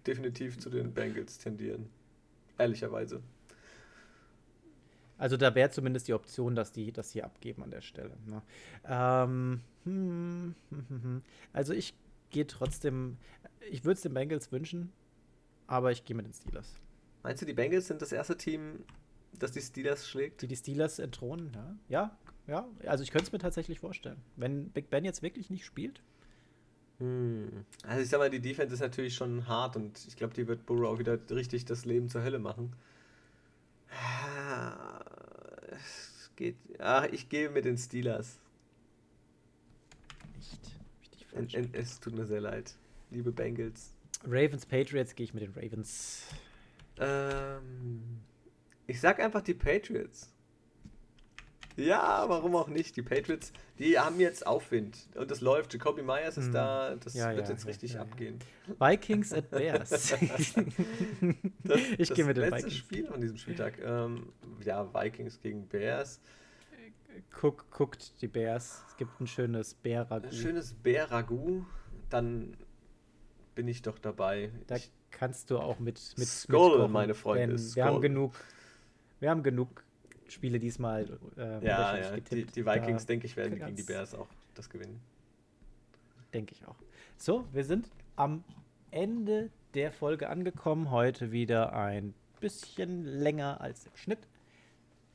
definitiv zu den Bengals tendieren. Ehrlicherweise. Also da wäre zumindest die Option, dass die das hier abgeben an der Stelle. Ne? Ähm, hm, hm, hm, hm. also ich gehe trotzdem, ich würde es den Bengals wünschen, aber ich gehe mit den Steelers. Meinst du, die Bengals sind das erste Team, das die Steelers schlägt? Die die Steelers entthronen, ja. Ja, ja. Also ich könnte es mir tatsächlich vorstellen. Wenn Big Ben jetzt wirklich nicht spielt. Hm. Also ich sag mal, die Defense ist natürlich schon hart und ich glaube, die wird Burrow wieder richtig das Leben zur Hölle machen. Geht. Ach, ich gehe mit den Steelers. Nicht. Richtig falsch. Es tut mir sehr leid. Liebe Bengals. Ravens Patriots gehe ich mit den Ravens. Ähm, ich sag einfach die Patriots. Ja, warum auch nicht? Die Patriots, die haben jetzt Aufwind und das läuft. Jacoby Myers ist hm. da, das ja, wird ja, jetzt richtig ja, abgehen. Vikings at Bears. das, ich gehe mit den Vikings. Spiel von diesem Spieltag. Ähm, ja, Vikings gegen Bears. Guck, guckt die Bears. Es gibt ein schönes Bär-Ragout. Ein schönes Bär-Ragout. Dann bin ich doch dabei. Da ich, kannst du auch mit mit Skull, mit meine Freunde. Wir haben genug, wir haben genug Spiele diesmal. Äh, ja, ja. Die, die, Vikings, denke ich, werden gegen die Bears auch das gewinnen. Denke ich auch. So, wir sind am Ende der Folge angekommen. Heute wieder ein bisschen länger als im Schnitt.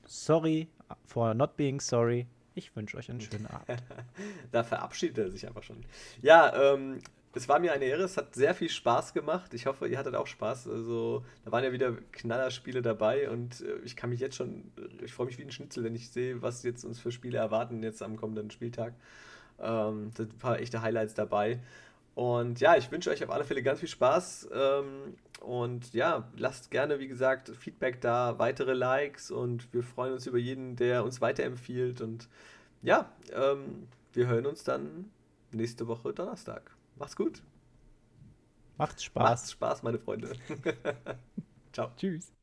Sorry for not being sorry. Ich wünsche euch einen schönen Abend. da verabschiedet er sich einfach schon. Ja, ähm, es war mir eine Ehre, es hat sehr viel Spaß gemacht. Ich hoffe, ihr hattet auch Spaß. Also, da waren ja wieder Knallerspiele dabei und äh, ich kann mich jetzt schon, ich freue mich wie ein Schnitzel, wenn ich sehe, was jetzt uns für Spiele erwarten jetzt am kommenden Spieltag. Ähm, da sind ein paar echte Highlights dabei. Und ja, ich wünsche euch auf alle Fälle ganz viel Spaß. Ähm, und ja, lasst gerne, wie gesagt, Feedback da, weitere Likes und wir freuen uns über jeden, der uns weiterempfiehlt. Und ja, ähm, wir hören uns dann nächste Woche Donnerstag. Macht's gut. Macht's Spaß. Macht's Spaß, meine Freunde. Ciao. Tschüss.